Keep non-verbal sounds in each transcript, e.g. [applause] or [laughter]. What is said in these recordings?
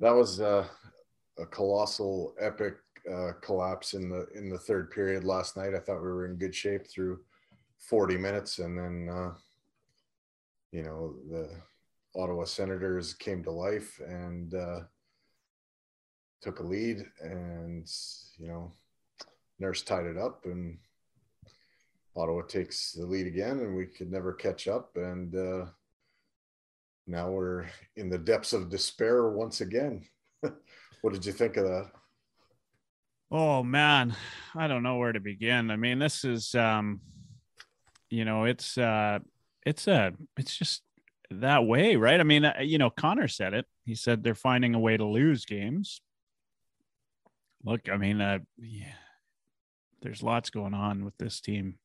that was uh, a colossal, epic uh, collapse in the in the third period last night. I thought we were in good shape through 40 minutes, and then uh, you know the Ottawa Senators came to life and uh, took a lead, and you know Nurse tied it up, and Ottawa takes the lead again, and we could never catch up, and uh, now we're in the depths of despair once again. [laughs] what did you think of that? Oh man, I don't know where to begin. I mean, this is um you know, it's uh it's a it's just that way, right? I mean, uh, you know, Connor said it. He said they're finding a way to lose games. Look, I mean, uh yeah. There's lots going on with this team.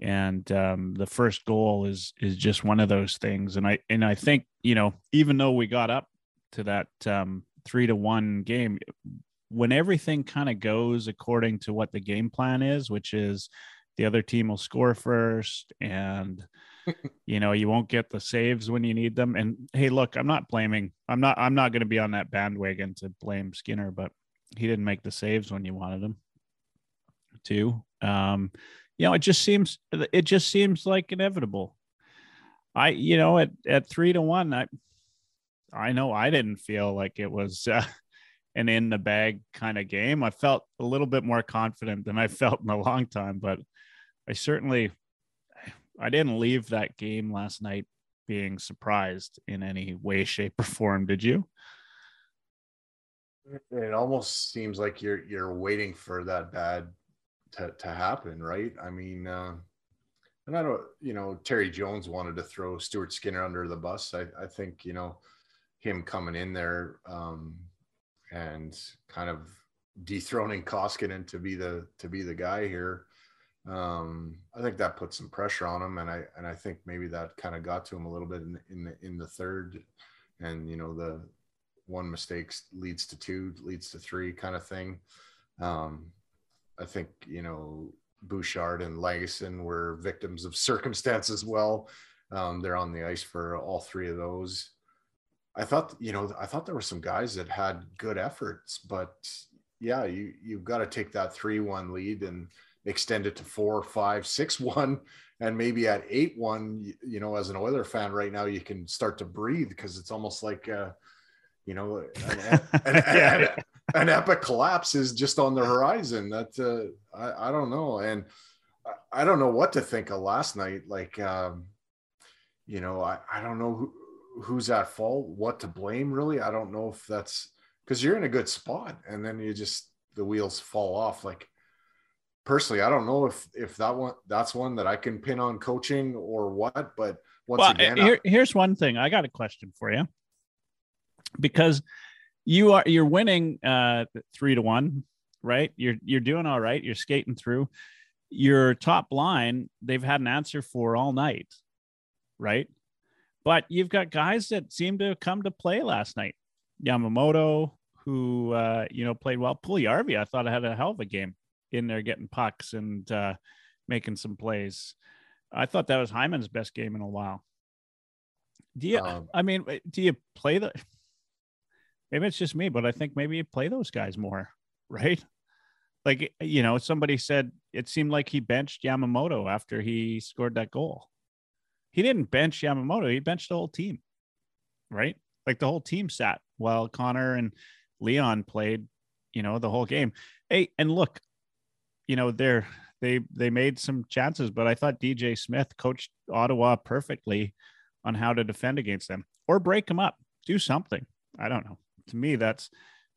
And um the first goal is is just one of those things and I and I think, you know, even though we got up to that um 3 to 1 game, when everything kind of goes according to what the game plan is, which is the other team will score first and [laughs] you know you won't get the saves when you need them and hey look i'm not blaming i'm not i'm not going to be on that bandwagon to blame skinner but he didn't make the saves when you wanted him to um you know it just seems it just seems like inevitable i you know at at 3 to 1 i i know i didn't feel like it was uh, [laughs] an in the bag kind of game. I felt a little bit more confident than I [laughs] felt in a long time, but I certainly I didn't leave that game last night being surprised in any way, shape, or form. Did you? It almost seems like you're you're waiting for that bad to, to happen, right? I mean, uh, and I don't, you know, Terry Jones wanted to throw Stuart Skinner under the bus. I, I think, you know, him coming in there, um, and kind of dethroning Koskinen to be the to be the guy here. Um, I think that put some pressure on him, and I and I think maybe that kind of got to him a little bit in in the in the third, and you know the one mistake leads to two, leads to three kind of thing. Um, I think you know Bouchard and Lagesson were victims of circumstance as well. Um, they're on the ice for all three of those. I thought, you know, I thought there were some guys that had good efforts, but yeah, you you've got to take that three one lead and extend it to four, five, six one, and maybe at eight one. You, know, as an Oiler fan right now, you can start to breathe because it's almost like, uh, you know, an, an, [laughs] an, an, epic collapse is just on the horizon. That uh, I, I don't know, and I, I don't know what to think of last night. Like, um, you know, I, I don't know who who's at fault, what to blame, really. I don't know if that's because you're in a good spot and then you just the wheels fall off. Like personally, I don't know if if that one that's one that I can pin on coaching or what, but once well, again, here, I, here's one thing. I got a question for you because you are you're winning uh three to one, right? You're you're doing all right. You're skating through. Your top line, they've had an answer for all night, right? But you've got guys that seem to come to play last night. Yamamoto, who uh, you know played well. Puljujarvi, I thought I had a hell of a game in there, getting pucks and uh, making some plays. I thought that was Hyman's best game in a while. Do you? Um, I mean, do you play the? Maybe it's just me, but I think maybe you play those guys more, [laughs] right? Like you know, somebody said it seemed like he benched Yamamoto after he scored that goal he didn't bench Yamamoto. He benched the whole team, right? Like the whole team sat while Connor and Leon played, you know, the whole game. Hey, and look, you know, they're they they made some chances, but I thought DJ Smith coached Ottawa perfectly on how to defend against them or break them up, do something. I don't know. To me, that's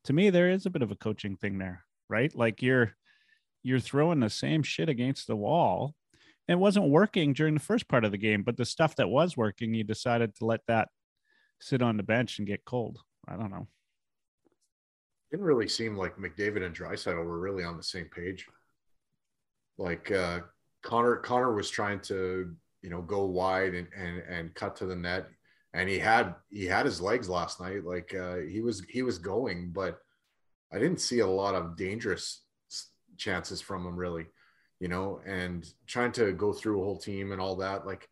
to me there is a bit of a coaching thing there, right? Like you're you're throwing the same shit against the wall it wasn't working during the first part of the game, but the stuff that was working, you decided to let that sit on the bench and get cold. I don't know. Didn't really seem like McDavid and Draisaitl were really on the same page. Like uh, Connor, Connor was trying to, you know, go wide and and and cut to the net, and he had he had his legs last night. Like uh, he was he was going, but I didn't see a lot of dangerous chances from him really you know, and trying to go through a whole team and all that. Like,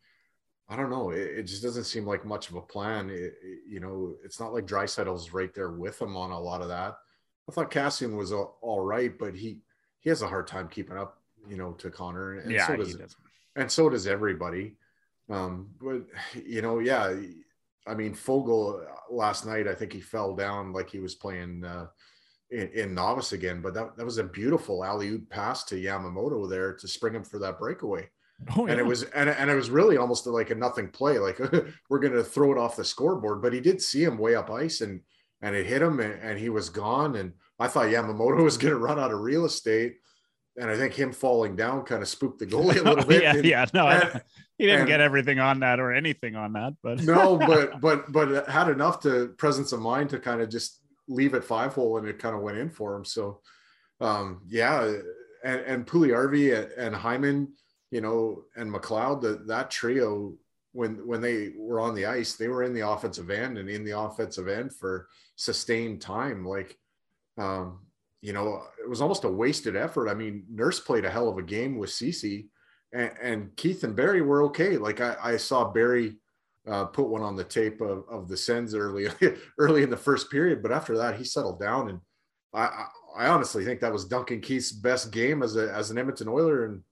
I don't know. It, it, just doesn't seem like much of a plan. It, it, you know, it's not like Draisaitl's right there with him on a lot of that. I thought Kassian was all, all right, but he he has a hard time keeping up, you know, to Connor, and yeah, so does, does, and so does everybody. Um, but [sighs] you know, yeah, I mean, Foegele uh, last night, I think he fell down like he was playing uh, in, in, novice again, but that, that was a beautiful alley oop pass to Yamamoto there to spring him for that breakaway. Oh, yeah. And it was and, and it was really almost like a nothing play. Like [laughs] we're gonna throw it off the scoreboard, but he did see him way up ice and and it hit him and, and he was gone. And I thought Yamamoto [laughs] was gonna run out of real estate. And I think him falling down kind of spooked the [laughs] goalie a little bit. yeah, and, yeah, no, and, he didn't and, get everything on that or anything on that, but no, [laughs] but but but had enough to presence of mind to kind of just leave it five hole, and it kind of went in for him. So, um, yeah, and and Puljujarvi and Hyman you know, and McLeod, that that trio, when when they were on the ice, they were in the offensive end and in the offensive end for sustained time. Like, um, you know, it was almost a wasted effort. I mean, Nurse played a hell of a game with Ceci, and, and Keith and Barrie were okay. Like I, I saw Barrie uh, put one on the tape of, of the Sens early [laughs] early in the first period, but after that he settled down, and I, I honestly think that was Duncan Keith's best game as a as an Edmonton Oiler, and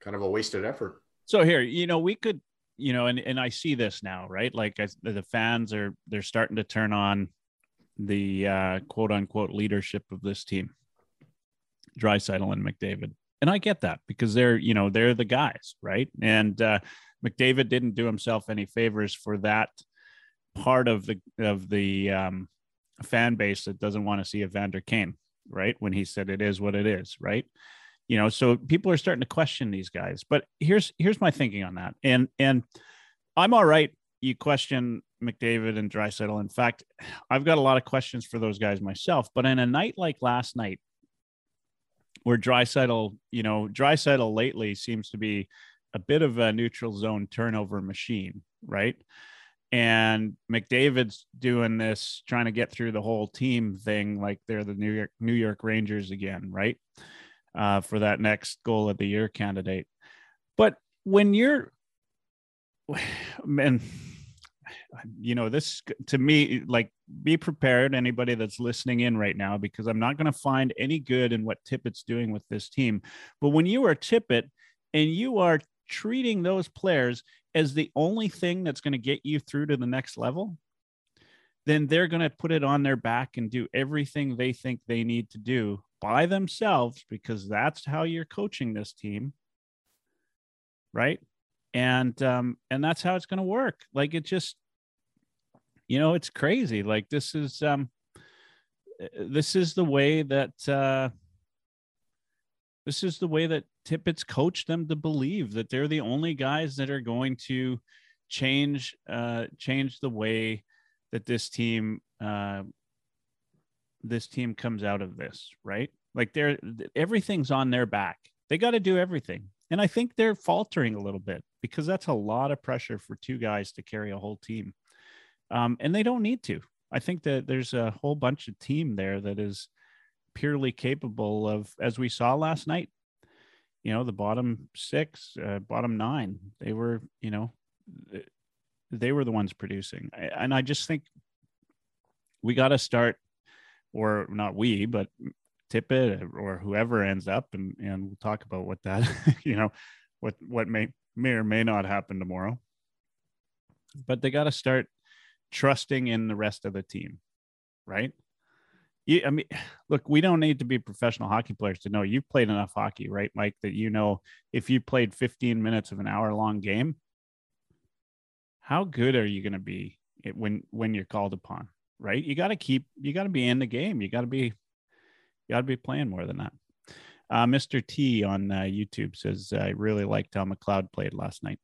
kind of a wasted effort. So here, you know, we could, you know, and and I see this now, right? Like I, the fans are they're starting to turn on the uh, quote unquote leadership of this team, Draisaitl and McDavid, and I get that because they're you know they're the guys, right? And uh, McDavid didn't do himself any favors for that part of the of the um, fan base that doesn't want to see Evander Kane, right? When he said it is what it is, right? you know so people are starting to question these guys but here's here's my thinking on that and and i'm all right you question mcdavid and draisaitl in fact i've got a lot of questions for those guys myself but in a night like last night where draisaitl you know draisaitl lately seems to be a bit of a neutral zone turnover machine right and McDavid's doing this, trying to get through the whole team thing, like they're the New York New York Rangers again, right? uh, for that next goal of the year candidate. But when you're, [sighs] man, you know, this to me, like, be prepared, anybody that's listening in right now, because I'm not going to find any good in what Tippett's doing with this team. But when you are Tippett and you are treating those players as the only thing that's going to get you through to the next level, then they're going to put it on their back and do everything they think they need to do by themselves because that's how you're coaching this team right and um and that's how it's going to work like it just you know it's crazy like this is um uh, this is the way that uh this is the way that Tippett's coached them to believe that they're the only guys that are going to change uh change the way that this team uh this team comes out of this, right? Like they're everything's on their back. They got to do everything. And I think they're faltering a little bit because that's a lot of pressure for two guys to carry a whole team. Um, and they don't need to. I think that there's a whole bunch of team there that is purely capable of, as we saw last night, you know, the bottom six, uh, bottom nine, they were, you know, they were the ones producing. And I just think we got to start or not we, but Tippett or whoever ends up, and and we'll talk about what that [laughs] you know what what may may or may not happen tomorrow. But they got to start trusting in the rest of the team, right? You, I mean, [sighs] look, we don't need to be professional hockey players to know you've played enough hockey, right, Mike? That you know if you played 15 minutes of an hour long game, how good are you going to be when when you're called upon? right? You got to keep, you got to be in the game. You got to be, you got to be playing more than that. Uh, Mr. T on uh, YouTube says, I really liked how McLeod played last night.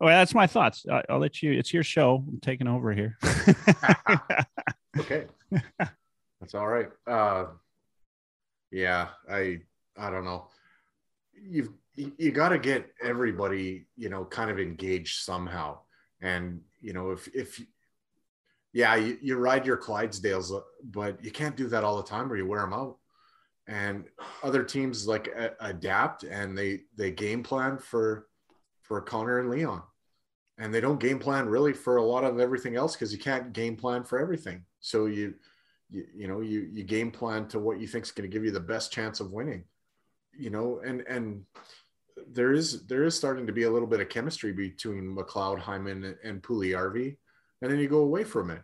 Oh, that's my thoughts. I, will let you, it's your show. I'm taking over here. [laughs] [laughs] okay. That's all right. Uh, yeah, I, I don't know. You've, you got to get everybody, you know, kind of engaged somehow. And, you know, if, if, yeah, you, you ride your Clydesdales, uh, but you can't do that all the time or you wear them out. And other teams like a- adapt and they they game plan for for Connor and Leon. And they don't game plan really for a lot of everything else because you can't game plan for everything. So you, you, you know, you you game plan to what you think is going to give you the best chance of winning. You know, and and there is there is starting to be a little bit of chemistry between McLeod, Hyman, and Puljujarvi, and then you go away from it.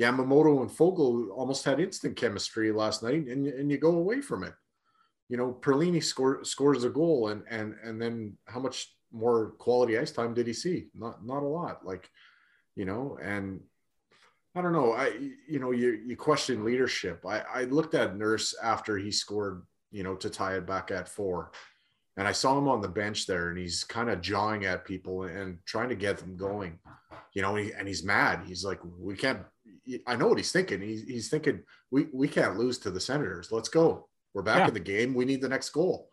Yamamoto and Foegele almost had instant chemistry last night, and and you go away from it. You know, Perlini score, scores a goal, and and and then how much more quality ice time did he see? Not not a lot. Like, you know, and I don't know. I you know you you question leadership. I I looked at Nurse after he scored, you know, to tie it back at four, and I saw him on the bench there, and he's kind of jawing at people and trying to get them going, you know, and, he, and he's mad. He's like, we can't. I know what he's thinking. He's he's thinking we we can't lose to the Senators. Let's go. We're back yeah. in the game. We need the next goal.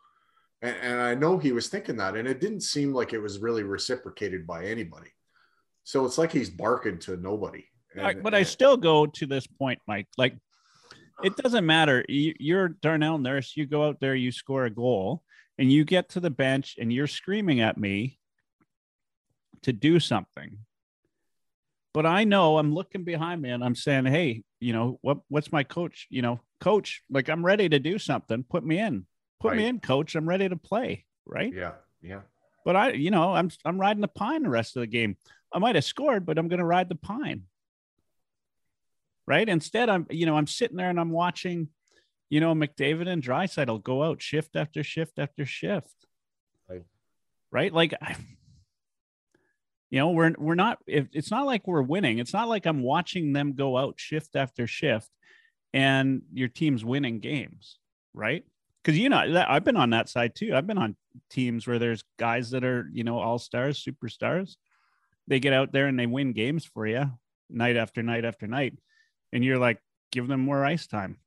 And, and I know he was thinking that, and it didn't seem like it was really reciprocated by anybody. So it's like he's barking to nobody. And, but I still go to this point, Mike. Like, it doesn't matter. You're Darnell Nurse. You go out there, you score a goal, and you get to the bench, and you're screaming at me to do something. But I know I'm looking behind me and I'm saying, hey, you know, what what's my coach? You know, coach, like I'm ready to do something. Put me in. Put right. me in, coach. I'm ready to play. Right. Yeah. Yeah. But I, you know, I'm I'm riding the pine the rest of the game. I might have scored, but I'm going to ride the pine. Right. Instead, I'm, you know, I'm sitting there and I'm watching, you know, McDavid and Draisaitl go out shift after shift after shift. Right. Right. Like, I, you know, we're we're not. If it's not like we're winning. It's not like I'm watching them go out shift after shift, and your team's winning games. Right because you know I've been on that side too. I've been on teams where there's guys that are you know all stars, superstars. They get out there and they win games for you night after night after night, and you're like, give them more ice time.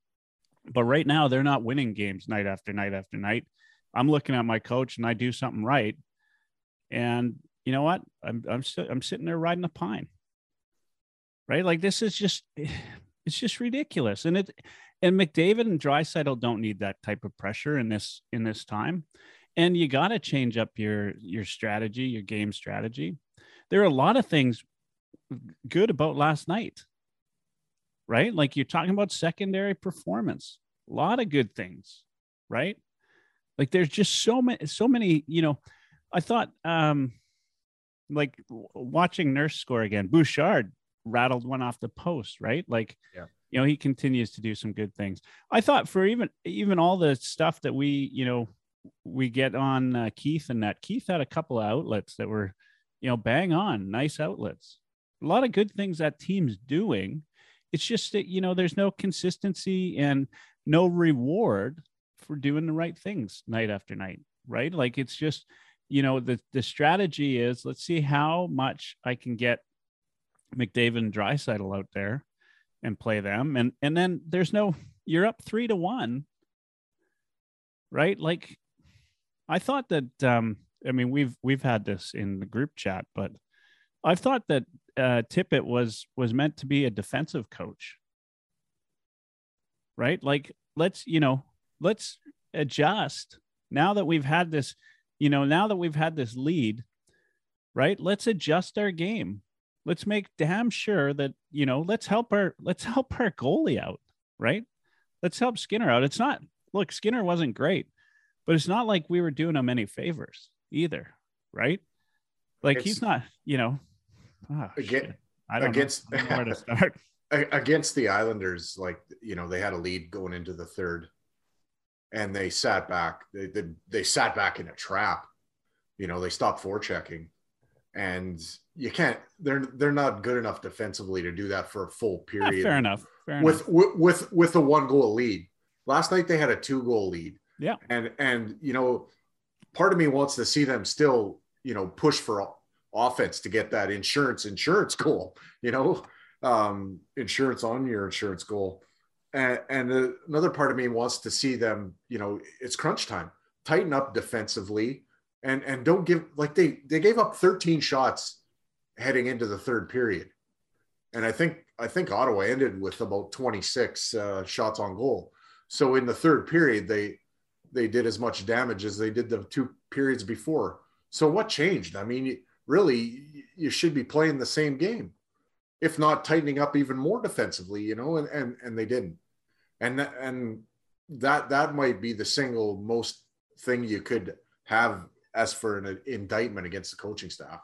But right now they're not winning games night after night after night. I'm looking at my coach and I do something right, and you know what? I'm I'm still I'm sitting there riding a pine. Right, like this is just [sighs] it's just ridiculous, and it and McDavid and Draisaitl don't need that type of pressure in this in this time. And you got to change up your your strategy, your game strategy. There are a lot of things good about last night. Right? Like you're talking about secondary performance. A lot of good things, right? Like there's just so many so many, you know, I thought um like watching Nurse score again, Bouchard rattled one off the post, right? Like yeah you know he continues to do some good things. I thought for even even all the stuff that we you know we get on uh, keith and that keith had a couple of outlets that were you know bang on nice outlets. A lot of good things that team's doing. It's just that you know there's no consistency and no reward for doing the right things night after night right? Like it's just you know the the strategy is let's see how much i can get mcdavid and draisaitl out there and play them. And and then there's no you're up three to one right? Like i thought that um i mean we've we've had this in the group chat but i've thought that uh tippett was was meant to be a defensive coach. Right? Like let's you know let's adjust. Now that we've had this you know now that we've had this lead right? Let's adjust our game let's make damn sure that you know let's help our let's help our goalie out right? Let's help skinner out. It's not look skinner wasn't great but it's not like we were doing him any favors either right? Like it's, he's not you know ah, oh, again I don't against know, I don't know where to [laughs] start. Against the islanders like you know they had a lead going into the third and they sat back they, they, they sat back in a trap. You know they stopped forechecking and you can't they're they're not good enough defensively to do that for a full period yeah, fair enough fair with, enough. with with with a one goal lead. Last night they had a two goal lead. Yeah. And and you know part of me wants to see them still you know push for offense to get that insurance insurance goal you know um insurance on your insurance goal. And, and the, another part of me wants to see them you know it's crunch time. Tighten up defensively and and don't give like they they gave up 13 shots heading into the third period. And i think i think ottawa ended with about 26 uh, shots on goal. So in the third period they they did as much damage as they did the two periods before. So what changed? I mean really you should be playing the same game, if not tightening up even more defensively, you know, and and and they didn't. And and that that might be the single most thing you could have as for an indictment against the coaching staff.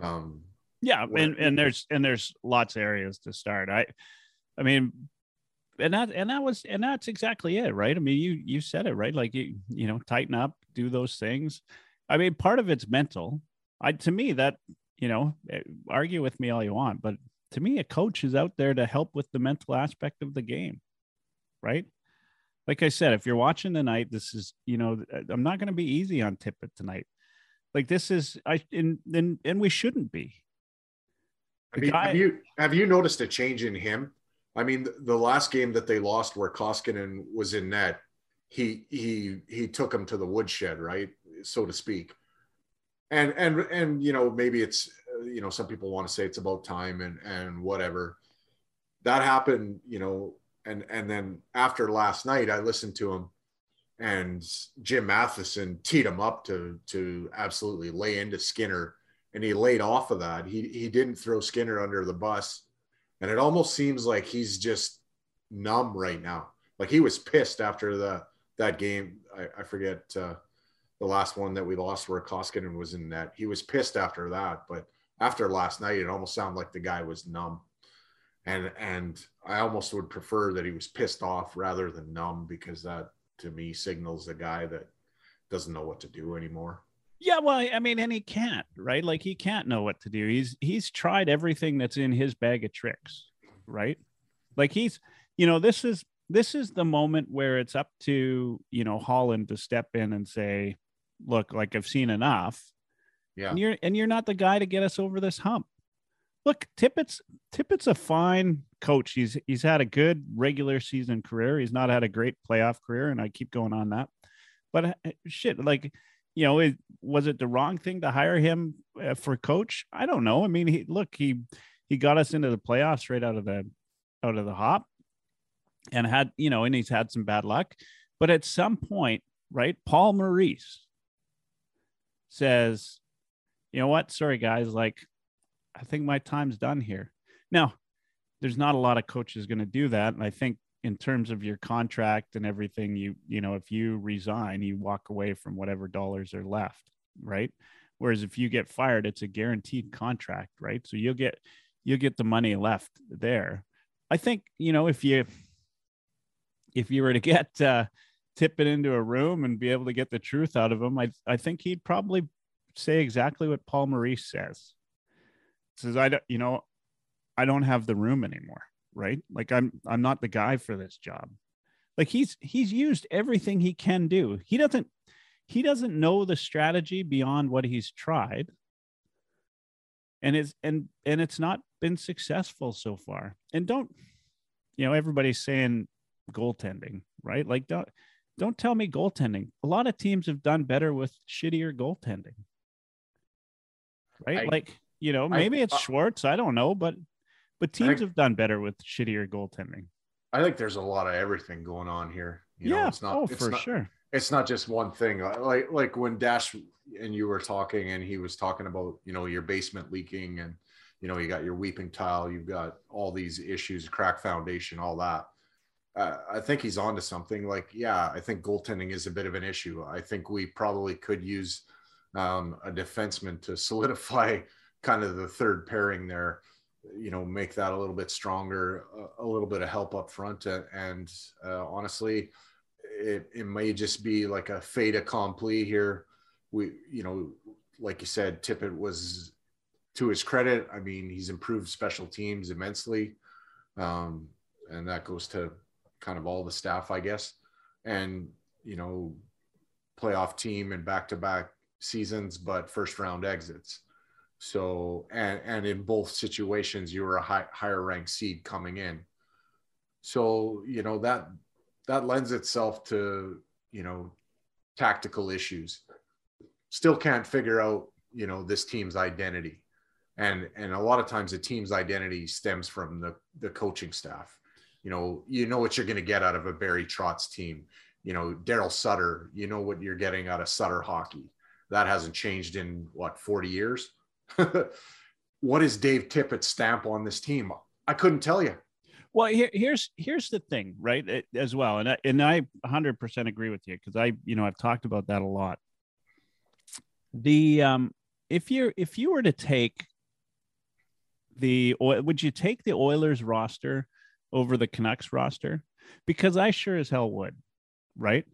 Um, yeah, and and there's and there's lots of areas to start. I, I mean, and that and that was and that's exactly it, right? I mean, you you said it right. Like you you know, tighten up, do those things. I mean, part of it's mental. I to me that you know, eh, argue with me all you want, but to me, a coach is out there to help with the mental aspect of the game, right? Like I said, if you're watching tonight, this is you know, I'm not going to be easy on Tippett tonight. Like this is I and and and we shouldn't be. I mean, guy, have you have you noticed a change in him? I mean, the, the last game that they lost where Koskinen was in net, he he he took him to the woodshed, right, so to speak. And and and you know maybe it's you know some people want to say it's about time and and whatever. That happened, you know, and and then after last night, I listened to him, and Jim Matheson teed him up to to absolutely lay into Skinner, and he laid off of that. He he didn't throw Skinner under the bus and it almost seems like he's just numb right now. Like he was pissed after the that game. I, I forget uh, the last one that we lost where Koskinen was in net. He was pissed after that, but after last night, it almost sounded like the guy was numb. And and I almost would prefer that he was pissed off rather than numb because that to me signals a guy that doesn't know what to do anymore. Yeah, well, I mean, and he can't, right? Like he can't know what to do. He's he's tried everything that's in his bag of tricks, right? Like he's, you know, this is this is the moment where it's up to you know Holland to step in and say, "Look, like I've seen enough." Yeah, and you're and you're not the guy to get us over this hump. Look, Tippett's Tippett's a fine coach. He's he's had a good regular season career. He's not had a great playoff career, and I keep going on that. But uh, shit, like you know, it, was it the wrong thing to hire him uh, for coach? I don't know. I mean, he look he he got us into the playoffs right out of the out of the hop, and had you know, and he's had some bad luck. But at some point, right, Paul Maurice says, "You know what? Sorry, guys. Like, I think my time's done here." Now, there's not a lot of coaches going to do that, and I think in terms of your contract and everything you you know if you resign you walk away from whatever dollars are left right? Whereas if you get fired it's a guaranteed contract right? So you'll get you'll get the money left there. I think you know if you if you were to get uh Tippett into a room and be able to get the truth out of him i i think he'd probably say exactly what paul maurice says says i don't you know i don't have the room anymore right? Like I'm I'm not the guy for this job. Like he's he's used everything he can do. He doesn't he doesn't know the strategy beyond what he's tried. And it's and and it's not been successful so far. And don't you know everybody's saying goaltending, right? Like don't don't tell me goaltending. A lot of teams have done better with shittier goaltending. Right? I, like, you know, maybe I, it's Schwartz, I don't know, but but teams think, have done better with shittier goaltending. I think there's a lot of everything going on here. You yeah, know, it's not, oh, it's for not, sure. It's not just one thing. Like like when Dash and you were talking, and he was talking about you know your basement leaking, and you know you got your weeping tile, you've got all these issues, crack foundation, all that. Uh, I think he's onto something. Like, yeah, I think goaltending is a bit of an issue. I think we probably could use um, a defenseman to [laughs] solidify kind of the third pairing there you know make that a little bit stronger a, a little bit of help up front. And, and uh, honestly it, it may just be like a fait accompli here. We you know like you said tippett was to his credit i mean he's improved special teams immensely. Um, and that goes to kind of all the staff i guess. And you know playoff team and back-to-back seasons but first round exits so, and, and in both situations, you were a high, higher ranked seed coming in. So, you know, that, that lends itself to, you know, tactical issues. Still can't figure out, you know, this team's identity. And, and a lot of times the team's identity stems from the, the coaching staff. You know, you know what you're going to get out of a Barry Trotz team. You know, Daryl Sutter, you know what you're getting out of Sutter hockey. That hasn't changed in what, 40 years? [laughs] what is Dave Tippett's stamp on this team? I couldn't tell you. Well, here, here's here's the thing, right? As well, and I, and I 100% agree with you because I, you know, I've talked about that a lot. The um, if you're if you were to take the would you take the Oilers roster over the Canucks roster? Because I sure as hell would, right?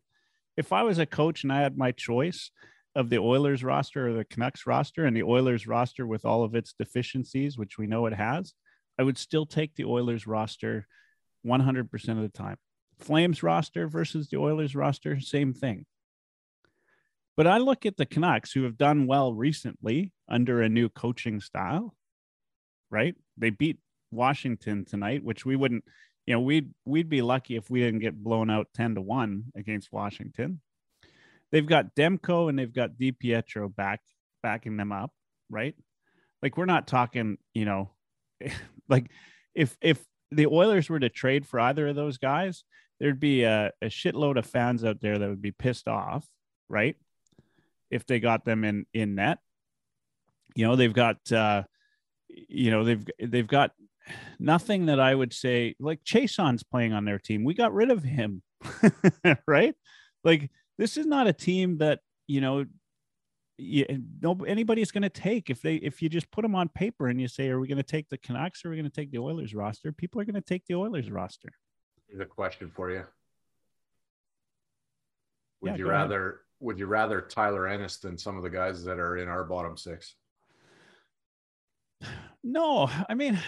If I was a coach and I had my choice of the Oilers roster or the Canucks roster and the Oilers roster with all of its deficiencies, which we know it has, I would still take the Oilers roster 100% of the time. Flames roster versus the Oilers roster, same thing. But I look at the Canucks who have done well recently under a new coaching style, right? They beat Washington tonight, which we wouldn't, you know, we'd we'd be lucky if we didn't get blown out 10 to 1 against Washington. They've got Demko and they've got DiPietro back backing them up, right? Like we're not talking, you know, [laughs] like if if the Oilers were to trade for either of those guys, there'd be a, a shitload of fans out there that would be pissed off, right? If they got them in in net, you know they've got, uh, you know they've they've got nothing that I would say like Chiasson's playing on their team. We got rid of him, [laughs] right? Like this is not a team that you know you, no anybody's going to take if they if you just put them on paper and you say are we going to take the Canucks? Or are we going to take the Oilers roster? People are going to take the Oilers roster. Here's a question for you. Would Yeah, you go ahead. rather would you rather Tyler Ennis than some of the guys that are in our bottom six? No i mean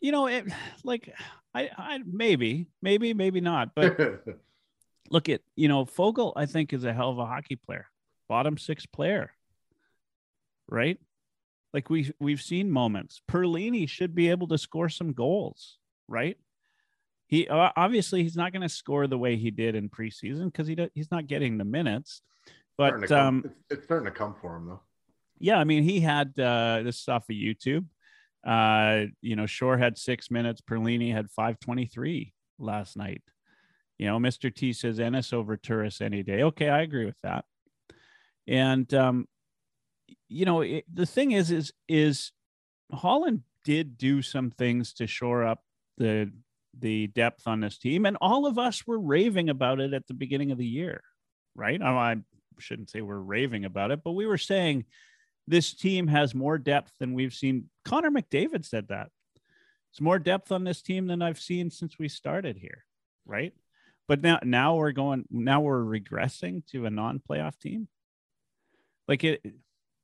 you know it like i i maybe maybe maybe not but [laughs] look at you know Foegele I think is a hell of a hockey player bottom six player right like we we've seen moments Perlini should be able to score some goals right he obviously he's not going to score the way he did in preseason because he he's not getting the minutes but come- um it's, it's starting to come for him though yeah, I mean, he had uh, this stuff of YouTube. Uh, you know, Shore had six minutes. Perlini had 523 last night. You know, Mr. T says Ennis over Turris any day. Okay, I agree with that. And um, you know, it, the thing is, is is Holland did do some things to shore up the the depth on this team, and all of us were raving about it at the beginning of the year, right? I, I shouldn't say we're raving about it, but we were saying this team has more depth than we've seen. Connor McDavid said that. It's more depth on this team than I've seen since we started here, right? But now now we're going now we're regressing to a non-playoff team. Like it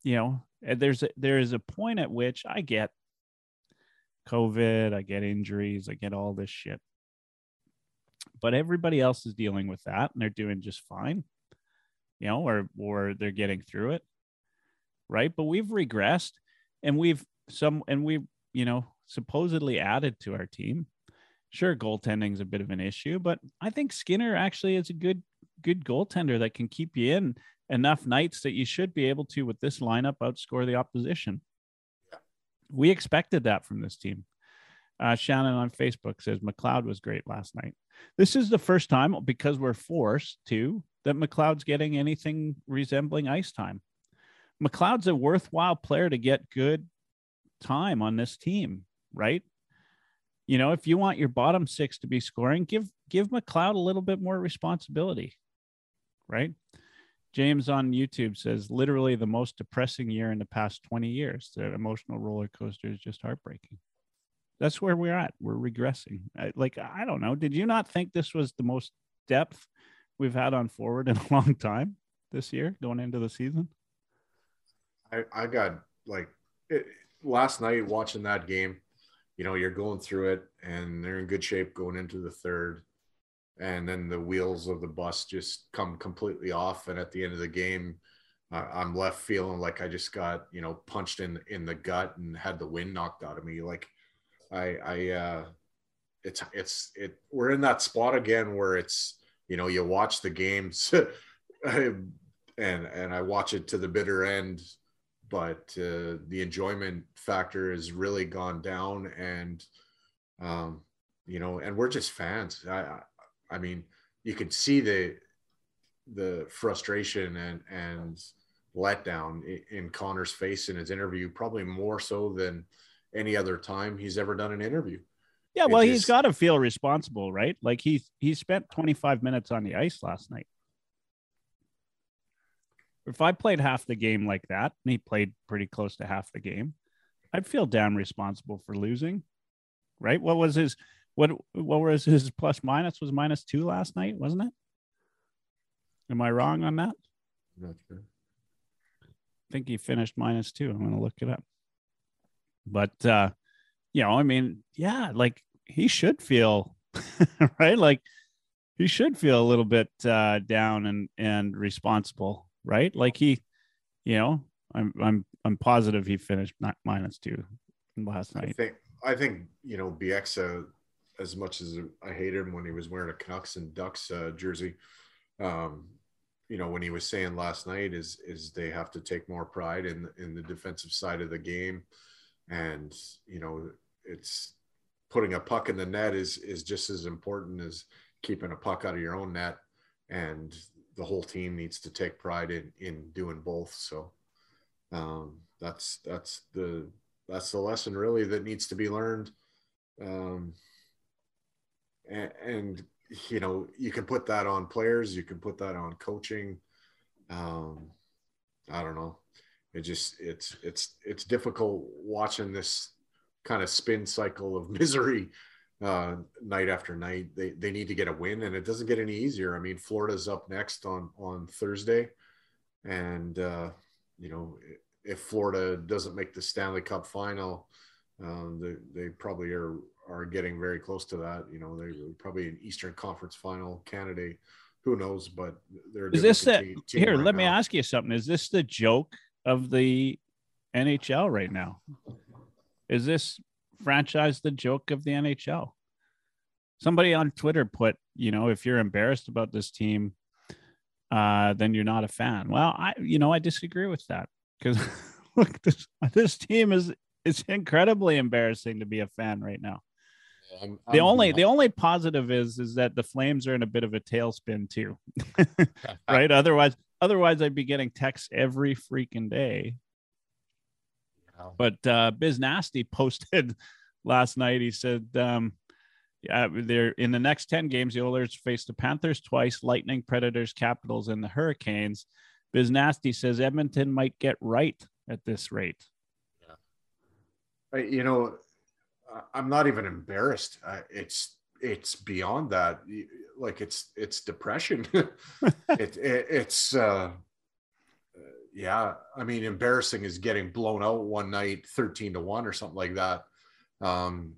you know, eh, there's a, there is a point at which I get COVID, I get injuries, I get all this shit. But everybody else is dealing with that and they're doing just fine. You know, or or they're getting through it right? But we've regressed and we've some and we, you know, supposedly added to our team. Sure, goaltending's a bit of an issue, but I think Skinner actually is a good good goaltender that can keep you in enough nights that you should be able to with this lineup outscore the opposition. We expected that from this team. Uh, Shannon on Facebook says McLeod was great last night. This is the first time because we're forced to that McLeod's getting anything resembling ice time. McLeod's a worthwhile player to get good time on this team, right? You know, if you want your bottom six to be scoring, give give McLeod a little bit more responsibility, right? James on YouTube says literally the most depressing year in the past 20 years. The emotional roller coaster is just heartbreaking. That's where we're at. We're regressing. I, like I don't know. Did you not think this was the most depth we've had on forward in [laughs] a long time this year going into the season? I, I got like it, last night watching that game, you know, you're going through it and they're in good shape going into the third. And then the wheels of the bus just come completely off. And at the end of the game, uh, I'm left feeling like I just got, you know, punched in, in the gut and had the wind knocked out of me. Like I, I, uh, it's, it's, it, we're in that spot again where it's, you know, you watch the games [laughs] and, and I watch it to the bitter end but uh, the enjoyment factor has really gone down and um, you know and we're just fans I, I mean you can see the the frustration and and letdown in Connor's face in his interview, probably more so than any other time he's ever done an interview. Yeah, well, just, he's got to feel responsible, right? Like he he spent 25 minutes on the ice last night. If I played half the game like that, and he played pretty close to half the game, I'd feel damn responsible for losing, right? What was his what what was his plus minus was minus two last night, wasn't it? Am I wrong on that? Not sure. I think he finished minus two. I'm gonna look it up. But uh, you know, I mean, yeah, like he should feel [laughs] right, like he should feel a little bit uh, down and and responsible, right? Like he, you know, I'm I'm I'm positive he finished not minus two last night. I think I think you know Bieksa, as much as I hate him when he was wearing a Canucks and Ducks uh, jersey, um, you know when he was saying last night is is they have to take more pride in in the defensive side of the game and you know it's putting a puck in the net is is just as important as keeping a puck out of your own net and the whole team needs to take pride in in doing both. So um, that's that's the that's the lesson really that needs to be learned. Um, and, and you know you can put that on players you can put that on coaching. Um, i don't know. It just it's it's it's difficult watching this kind of spin cycle of [laughs] misery uh, night after night. They they need to get a win, and it doesn't get any easier. I mean, Florida's up next on on Thursday, and uh, you know if Florida doesn't make the Stanley Cup final, um, they they probably are are getting very close to that. You know, they're probably an Eastern Conference final candidate. Who knows? But they're is this that here? Right let now. me ask you something. Is this the joke of the NHL right now. Is this franchise the joke of the NHL? Somebody on Twitter put, you know, if you're embarrassed about this team, uh, then you're not a fan. Well, I, you know, I disagree with that because [laughs] look, this this team is it's incredibly embarrassing to be a fan right now. I'm, I'm, the only the only positive is is that the Flames are in a bit of a tailspin too, [laughs] [laughs] right? Otherwise, Otherwise, I'd be getting texts every freaking day. But uh, Biz Nasty [laughs] posted last night. He said, um, "Yeah, they're in the next ten games. The Oilers face the Panthers twice, Lightning, Predators, Capitals, and the Hurricanes." Biz Nasty says Edmonton might get right at this rate. Yeah, you know, I'm not even embarrassed. Uh, it's it's beyond that like it's it's depression [laughs] [laughs] it, it, it's uh yeah i mean embarrassing is getting blown out one night 13 to 1 or something like that. Um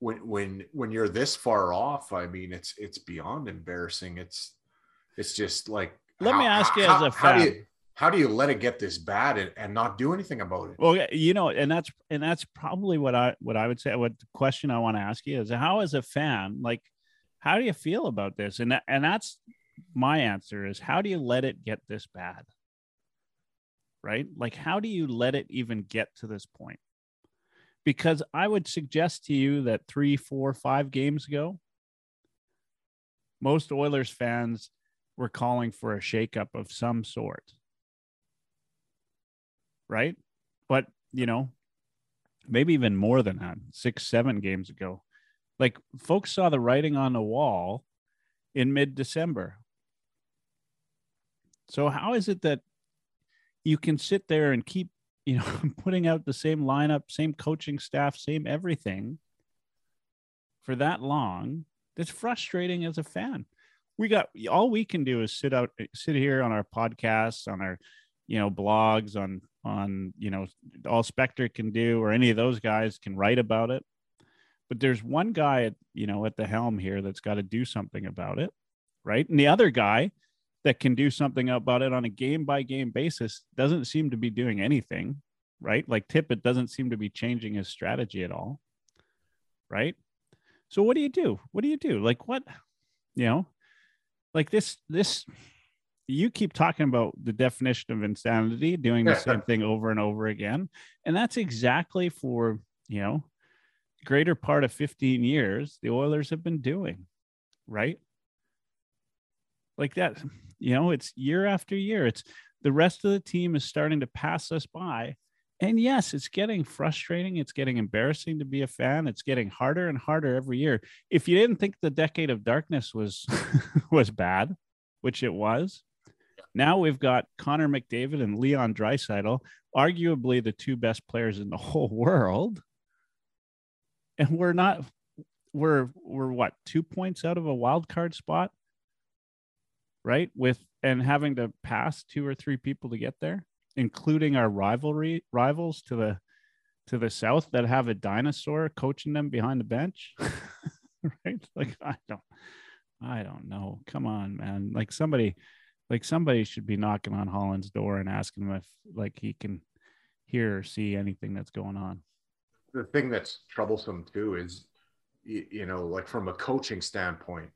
when when when you're this far off i mean it's it's beyond embarrassing. It's it's just like let how, me ask you how, as a fan how do you, how do you let it get this bad and, and not do anything about it? Well you know and that's and that's probably what i what i would say what the question i want to ask you is how as a fan like how do you feel about this? And that, and that's my answer is how do you let it get this bad right? Like how do you let it even get to this point? Because i would suggest to you that three four five games ago most oilers fans were calling for a shakeup of some sort. Right? But you know maybe even more than that six seven games ago. Like folks saw the writing on the wall in mid December. So how is it that you can sit there and keep, you know, [laughs] putting out the same lineup, same coaching staff, same everything for that long? That's frustrating as a fan. We got all we can do is sit out, sit here on our podcasts, on our, you know, blogs, on on you know, all Spector can do, or any of those guys can write about it but there's one guy at you know at the helm here that's got to do something about it right and the other guy that can do something about it on a game by game basis doesn't seem to be doing anything right? Like tippett doesn't seem to be changing his strategy at all right? So what do you do? What do you do? Like what you know like this this you keep talking about the definition of insanity doing the same thing over and over again and that's exactly for you know greater part of 15 years the Oilers have been doing, right? Like that, you know, it's year after year. It's the rest of the team is starting to pass us by. And yes, it's getting frustrating. It's getting embarrassing to be a fan. It's getting harder and harder every year. If you didn't think the decade of darkness was [laughs] was bad, which it was, now we've got Connor McDavid and Leon Draisaitl, arguably the two best players in the [laughs] whole world. And we're not we're we're what, 2 points out of a wild card spot? Right? With and having to pass two or three people to get there, including our rivalry rivals to the to the south that have a dinosaur coaching them behind the bench. [laughs] right? Like I don't I don't know. Come on, man. Like somebody like somebody should be knocking on Holland's door and asking him if like he can hear or see anything that's going on. The thing that's troublesome too is, you, you know, like from a coaching standpoint,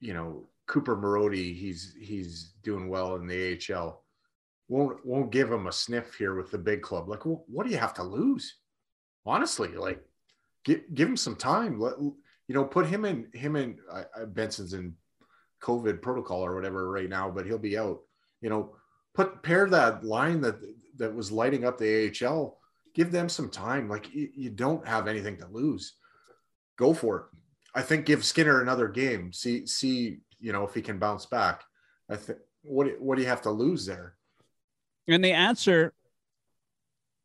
you know, Cooper Marody, he's he's doing well in the AHL. Won't won't give him a sniff here with the big club. Like, what do you have to lose? Honestly, like, give give him some time. Let you know, put him in him in uh, Benson's in COVID protocol or whatever right now, but he'll be out. You know, put pair that line that that was lighting up the AHL. Give them some time. Like you, you don't have anything to lose. Go for it. I think give Skinner another game. See see you know if he can bounce back. I think what what do you have to lose there? And the answer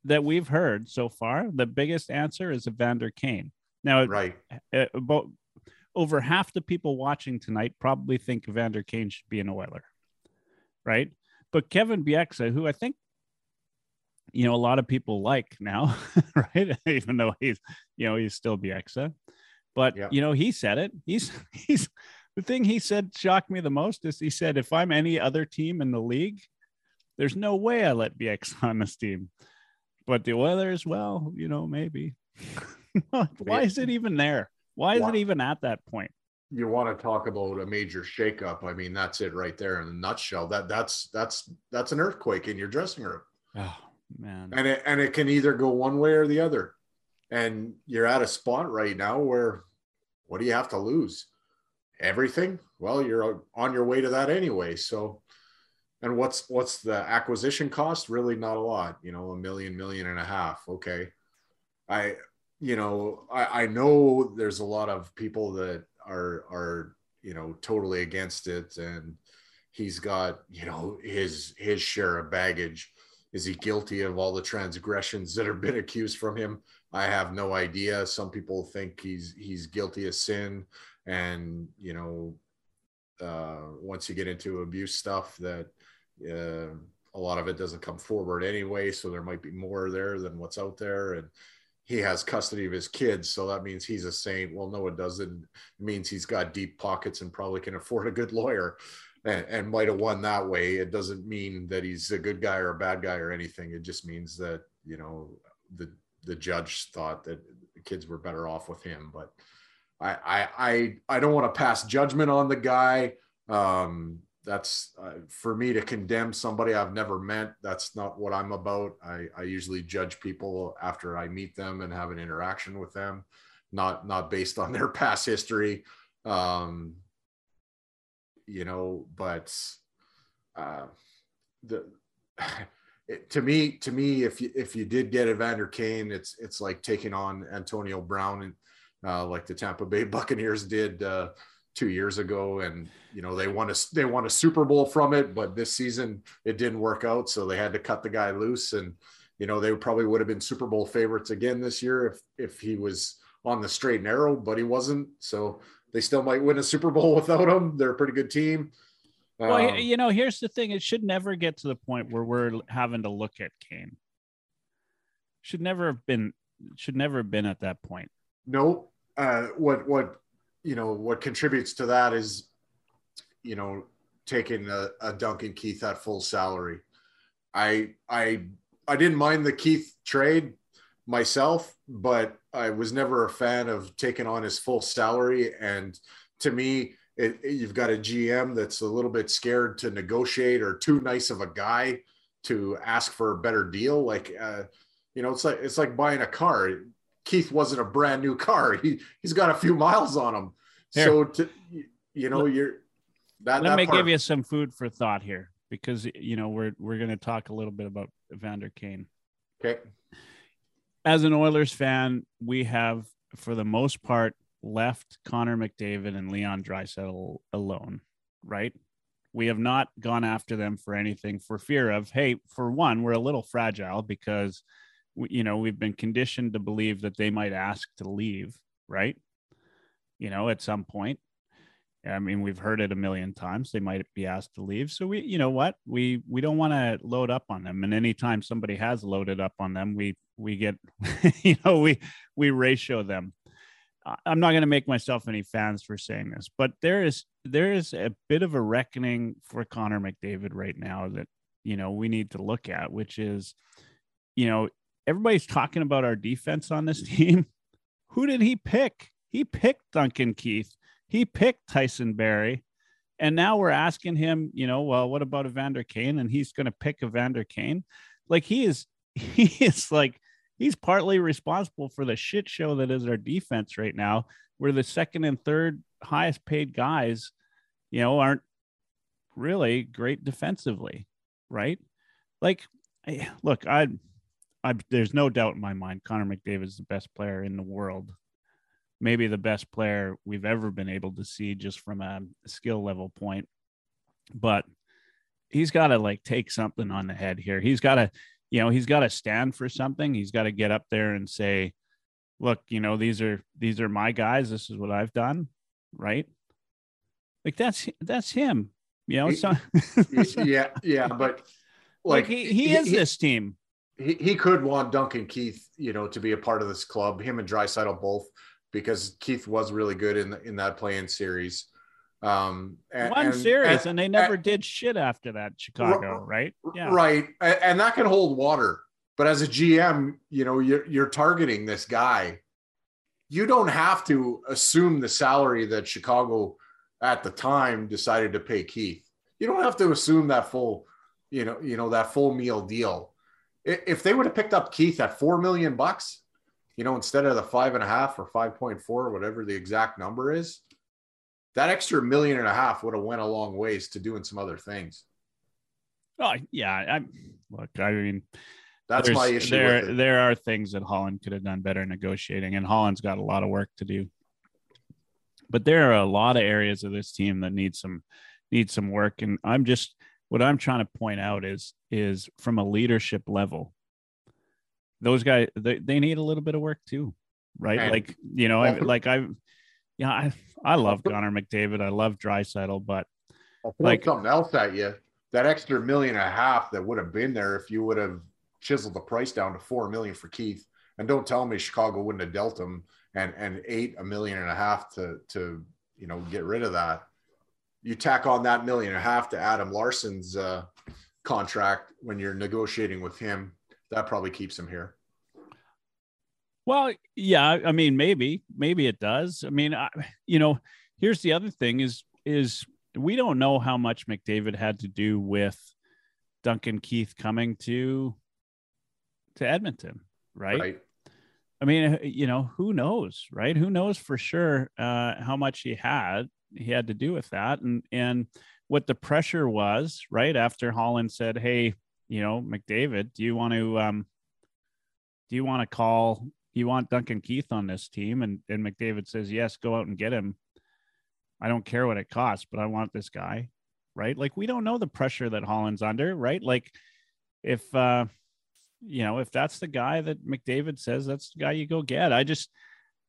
that we've heard so far, the biggest answer is Evander Kane. Now, right, uh, about over half the people watching tonight probably think Evander Kane should be an Oiler, right? But Kevin Bieksa, who I think you know a lot of people like now, [laughs] right? [laughs] Even though he's you know he's still Bieksa, but yeah. you know he said it. He's [laughs] he's the thing he said shocked me the most is he said if I'm any other team in the league, there's no way I let BX [laughs] on this team. But the Oilers, well, you know, maybe. [laughs] Why is it even there? Why is it even at that point? You want to talk about a major shakeup? I mean, that's it right there in a nutshell. That that's that's that's an earthquake in your dressing room. Oh man! And it and it can either go one way or the other. And you're at a spot right now where, what do you have to lose? Everything. Well, you're on your way to that anyway. So, and what's what's the acquisition cost? Really, not a lot. You know, a million, million and a half. Okay. I you know, I, I know there's a lot of people that are are you know totally against it, and he's got you know his his share of baggage. Is he guilty of all the transgressions that have been accused from him? I have no idea. Some people think he's he's guilty of sin, and you know, uh, once you get into abuse stuff, that uh, a lot of it doesn't come forward anyway. So there might be more there than what's out there, and he has custody of his kids, so that means he's a saint. Well, no, it doesn't. It means he's got deep pockets and probably can afford a good lawyer and, and might have won that way. It doesn't mean that he's a good guy or a bad guy or anything. It just means that, you know, the the judge thought that the kids were better off with him. But I I I, I don't want to pass judgment on the guy. Um, that's uh, for me to condemn somebody I've never met. That's not what I'm about. I, I usually judge people after I meet them and have an interaction with them, not not based on their [laughs] past history. Um, you know, but uh, the [sighs] to me to me if you if you did get Evander Kane, it's it's like taking on Antonio Brown and uh, like the Tampa Bay [laughs] Buccaneers did. Uh, two years ago. And you know they won a they won a super bowl from it but this season it didn't work out. So they had to cut the guy loose. And you know they probably would have been super bowl favorites again this year if if he was on the straight and narrow but he wasn't. So they still might win a super bowl [laughs] without him. They're a pretty good team. Well um, you know here's the thing. It should never get to the point where we're having to look at kane. Should never have been should never have been at that point. No uh, what what you know what contributes to that is you know taking a, a Duncan Keith at full salary. I I I didn't mind the Keith trade myself, but I was never a fan of taking on his full salary. And to me, it, it, you've got a GM that's a little bit scared to negotiate or too nice of a guy to ask for a better deal. Like, uh, you know, it's like it's like buying a car. Keith wasn't a brand new car. He he's got a few miles on him. Here. So to you know, you're that. Let that me part, give you some food for thought here. because you know we're we're going to talk a little bit about Evander Kane. Okay. As an Oilers fan, we have for the most part left Connor McDavid and Leon Draisaitl alone, right? We have not gone after them for anything for fear of, hey, for one, we're a little fragile because, you know, we've been conditioned to believe that they might ask to leave, right? You know, at some point. I mean, we've heard it a million times. They might be asked to leave. So we, you know what, we we don't want to load up on them. And anytime somebody has loaded up on them, we we get, [laughs] you know, we we ratio them. I'm not going to make myself any fans for saying this, but there is there is a bit of a reckoning for Connor McDavid right now that you know we need to look at, which is, you know, everybody's talking about our defense on this [laughs] team. Who did he pick? He picked Duncan Keith. He picked Tyson Barrie. And now we're asking him, you know, well, what about Evander Kane? And he's going to pick Evander Kane. Like he is, [laughs] he is like he's partly responsible for the shit show that is our defense right now, We're the second and third highest paid guys, you know, aren't really great defensively, right? Like, look, I, I, there's no doubt in my mind, Connor McDavid is the best player in the world, maybe the best player we've ever been able to see just from a skill level point, but he's got to like take something on the head here. He's got to you know he's got to stand for something. He's got to get up there and say look you know these are these are my guys. This is what i've done. Right? Like that's that's him. You know so, yeah yeah but [laughs] like, like he, he, is he, this team he, he could want duncan keith you know to be a part of this club him and draisaitl both because keith was really good in in that playing series um, and, One and, series, and, and, they never did shit after that. Chicago, right? Yeah, right. And that can hold water. But as a GM, you know, you're you're targeting this guy. You don't have to assume the salary that Chicago at the time decided to pay Keith. You don't have to assume that full, you know, you know that full meal deal. If they would have picked up Keith at four million bucks, you know, instead of the five and a half or five point four, whatever the exact number is, that extra million and a half would have went a long ways to doing some other things. Oh yeah, I look. I mean, that's my issue. There, there are things that Holland could have done better negotiating, and Holland's got a lot of work to do. But there are a lot of areas of this team that need some need some work, and I'm just what I'm trying to point out is is from a leadership level, those guys they, they need a little bit of work too, right? Like you know, I, like I, yeah, I I love Connor McDavid. I love Draisaitl, but I'll like something else at you. That extra million and a half that would have been there if you would have chiseled the price down to four million for Keith. And don't tell me Chicago wouldn't have dealt him and and eight a million and a half to to you know get rid of that. You tack on that million and a half to Adam Larsson's uh, contract when you're negotiating with him. That probably keeps him here. Well, yeah, I mean, maybe, maybe it does. I mean, I, you know, here's the other thing: is is we don't know how much McDavid had to do with Duncan Keith coming to to Edmonton, right? right. I mean, you know, who knows, right? Who knows for sure uh, how much he had he had to do with that, and and what the pressure was, right? After Holland said, "Hey, you know, McDavid, do you want to um, do you want to call you want Duncan Keith on this team? And, and McDavid says, yes, go out and get him. I don't care what it costs, but I want this guy. Right. Like we don't know the pressure that Holland's under. Right. Like if, uh, you know, if that's the guy that McDavid says that's the guy you go get, I just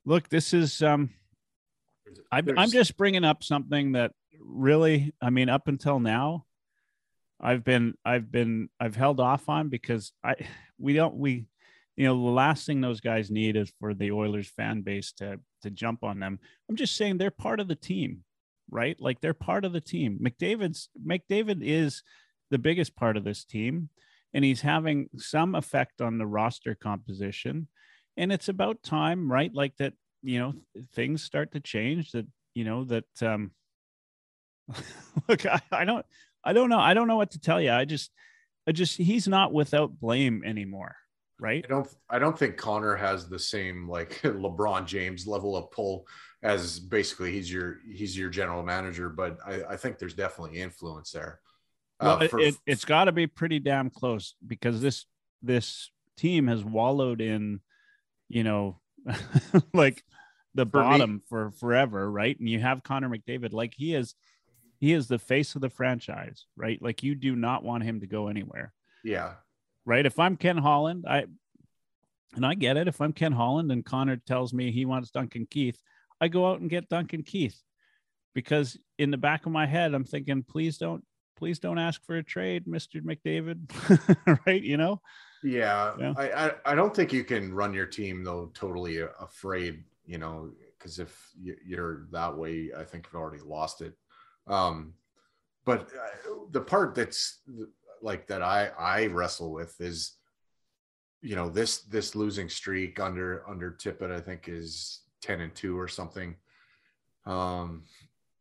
look, this is, um, I, I'm just bringing up something that really, I mean, up until now, I've been, I've been, I've held off on because I, we don't, we, you know, the last thing those guys need is for the Oilers fan base to to jump on them. I'm just saying they're part of the team, right? Like they're part of the team. McDavid's McDavid is the biggest part of this team, and he's having some effect on the roster composition. And it's about time, right? Like that, you know, things start to change. That you know that. um [laughs] Look, I, I don't, I don't know, I don't know what to tell you. I just, I just, he's not without blame anymore right? I don't I don't think Connor has the same like [laughs] LeBron James level of pull as basically he's your he's your general manager, but I, I think there's definitely influence there. Uh, Well, for- it, it's got to be pretty damn close because this this team has wallowed in, you know, [laughs] like the For me- bottom for forever, right? And you have Connor McDavid, like he is, he is the face of the franchise, right? Like you do not want him to go anywhere, yeah, right? If I'm Ken Holland, I and I get it. If I'm Ken Holland and Connor tells me he wants Duncan Keith, I go out and get Duncan Keith because in the back of my head, I'm thinking, please don't, please don't ask for a trade, Mr. McDavid. [laughs] right. You know? Yeah. Yeah. I, I I don't think you can run your team though totally afraid, you know, because if you- you're that way, I think you've already lost it. Um, but uh, the part that's like that I I wrestle with is, you know, this this losing streak under under Tippett I think is ten and two or something. Um,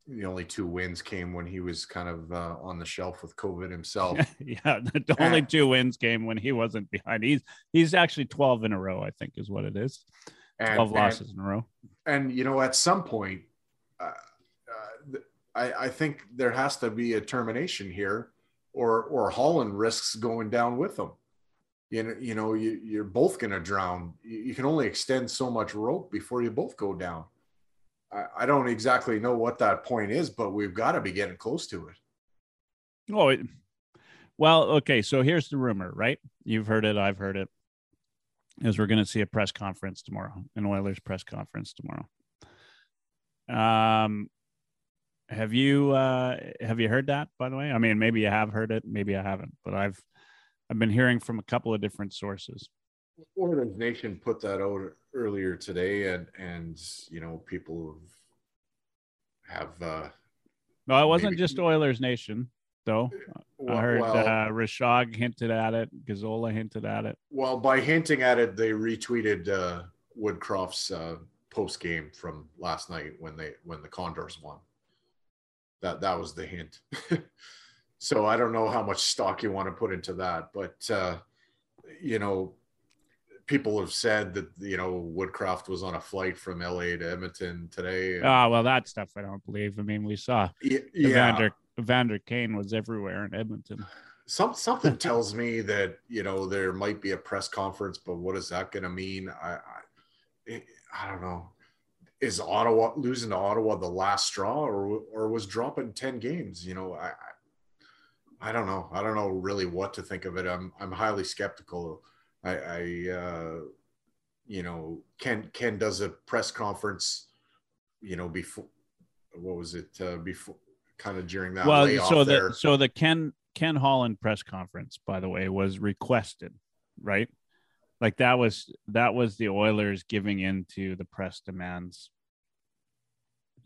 the only two wins came when he was kind of uh, on the shelf with COVID himself. [laughs] yeah. The only two wins came when he wasn't behind. He's, he's actually 12 in a row, I think is what it is. 12 And, and, losses in a row. and you know, at some point, uh, uh, I, I think there has to be a termination here, or or Holland risks going down with them. You know, you know, you, you're both going to drown. You, you can only extend so much rope before you both go down. I, I don't exactly know what that point is, but we've got to be getting close to it. Oh, it, well, okay. So here's the rumor, right? You've heard it. I've heard it. Is we're going to see a press conference tomorrow, an Oilers press conference tomorrow. Um, have you uh have you heard that? By the way, I mean maybe you have heard it, maybe I haven't, but I've I've been hearing from a couple of different sources. Oilers Nation put that out earlier today, and and you know people have uh, No, it wasn't Maybe- just Oilers Nation though. well, I heard well, uh, Rishaug hinted at it, Gazzola hinted at it. well, by hinting at it, they retweeted uh, Woodcroft's uh, post game from last night when they when the Condors won. That that was the hint. [laughs] so I don't know how much stock you want to put into that, but uh, you know, people have said that you know Woodcroft was on a flight from LA to Edmonton today. and- Ah, well, that stuff I don't believe. I mean, we saw yeah, Evander Evander Kane was everywhere in Edmonton. some something [laughs] tells me that you know there might be a press conference, but what is that going to mean? I, I I don't know. Is Ottawa losing to Ottawa the last straw, or or was dropping ten games? You know, I I, I don't know. I don't know really what to think of it. I'm I'm highly skeptical. I, I uh, you know Ken Ken does a press conference, you know before what was it uh, before kind of during that well, so there. the so the Ken Ken Holland press conference, by the way, was requested, right? Like that was that was the Oilers giving in to the press demands,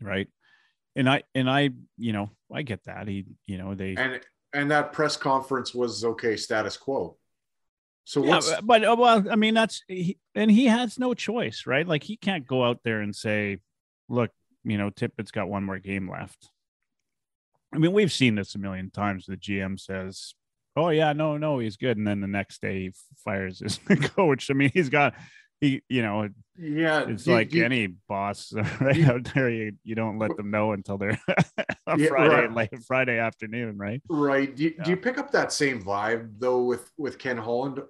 right? And I and I, you know, I get that. He, you know, they and and that press conference was okay status quo so yeah, what's but uh, well, I mean, that's he, and he has no choice, right? Like he can't go out there and say, "Look, you know, Tippett's got one more game left." I mean, we've seen this a million times. The GM says, "Oh yeah, no, no, he's good," and then the next day he fires his [laughs] coach. I mean, he's got he, you know, yeah it's do- like do- any boss [laughs] right you- out there. You, you don't let them know until they're [laughs] on Yeah, Friday, right. late Friday afternoon, right? right do you, do you pick up that same vibe though with with ken holland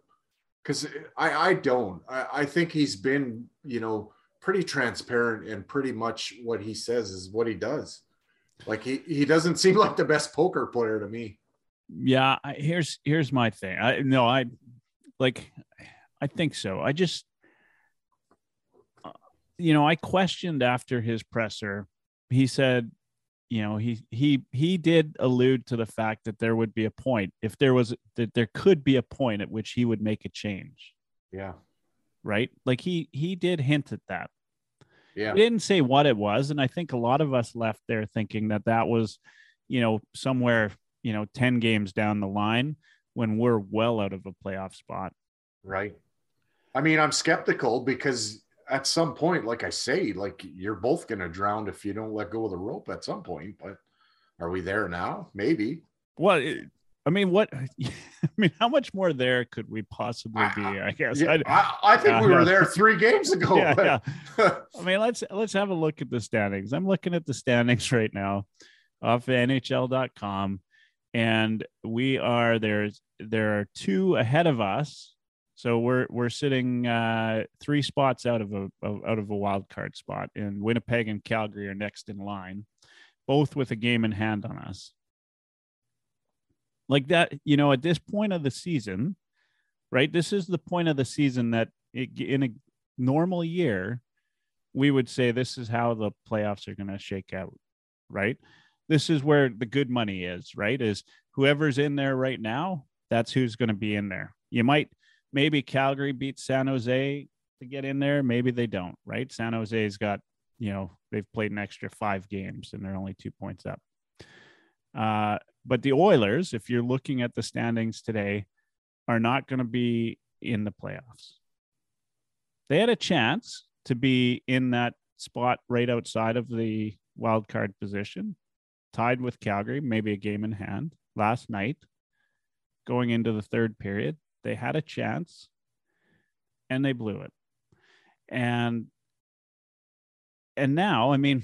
because i i don't. I, I think he's been you know pretty transparent and pretty much what he says is what he does. Like he he doesn't seem like the best poker player to me. Yeah I, here's here's my thing. I no i like i think so. I just uh, you know i questioned after his presser. He said you know he he he did allude to the fact that there would be a point if there was that there could be a point at which he would make a change. Yeah. Right? Like he he did hint at that. Yeah. He didn't say what it was and i think a lot of us left there thinking that that was you know somewhere you know 10 games down the line when we're well out of a playoff spot. Right. I mean i'm skeptical because at some point like i say like you're both going to drown if you don't let go of the rope at some point but are we there now maybe well it, i mean what [laughs] i mean how much more there could we possibly be i guess yeah, I, I, I think we were uh-huh. there three games [laughs] ago yeah, but- yeah. [laughs] I mean, let's let's have a look at the standings. I'm looking at the standings right now off of NHL.com, and we are there's there are two ahead of us. So we're we're sitting uh, three spots out of a out of a wild card spot, and Winnipeg and Calgary are next in line, both with a game in hand on us. Like that, you know, at this point of the season, right? This is the point of the season that it, in a normal year, we would say this is how the playoffs are going to shake out, right? This is where the good money is, right? Is whoever's in there right now, that's who's going to be in there. You might maybe Calgary beats San Jose to get in there. Maybe they don't, right? San Jose's got, you know, they've played an extra five games and they're only two points up. Uh, but the Oilers, if you're looking at the standings today, are not going to be in the playoffs. They had a chance to be in that spot right outside of the wild card position, tied with Calgary, maybe a game in hand last night, going into the third period. They had a chance and they blew it. And and now, I mean,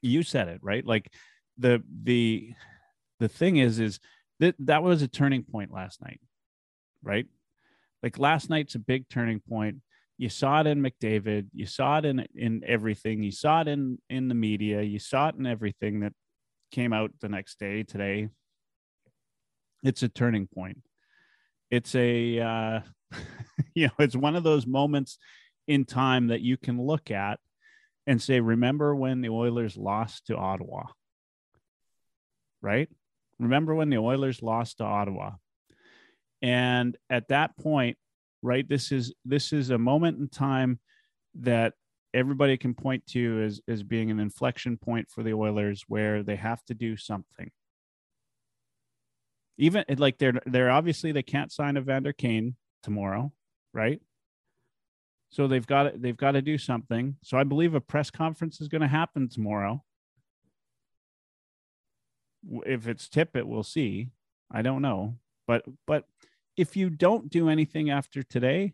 you said it, right? Like the the the thing is is that that was a turning point last night, right? Like last night's a big turning point you saw it in McDavid, you saw it in in everything, you saw it in in the media, you saw it in everything that came out the next day today. It's a turning point. It's a uh, [laughs] you know, it's one of those moments in time that you can look at and say, remember when the Oilers lost to Ottawa? Right? Remember when the Oilers lost to Ottawa? And at that point, right this is this is a moment in time that everybody can point to as as being an inflection point for the Oilers where they have to do something. Even like they're they're obviously they can't sign Evander Kane tomorrow, right? So they've got they've got to do something. So I believe a press conference is going to happen tomorrow. If it's Tippett, we'll see. I don't know, but but if you don't do anything after today,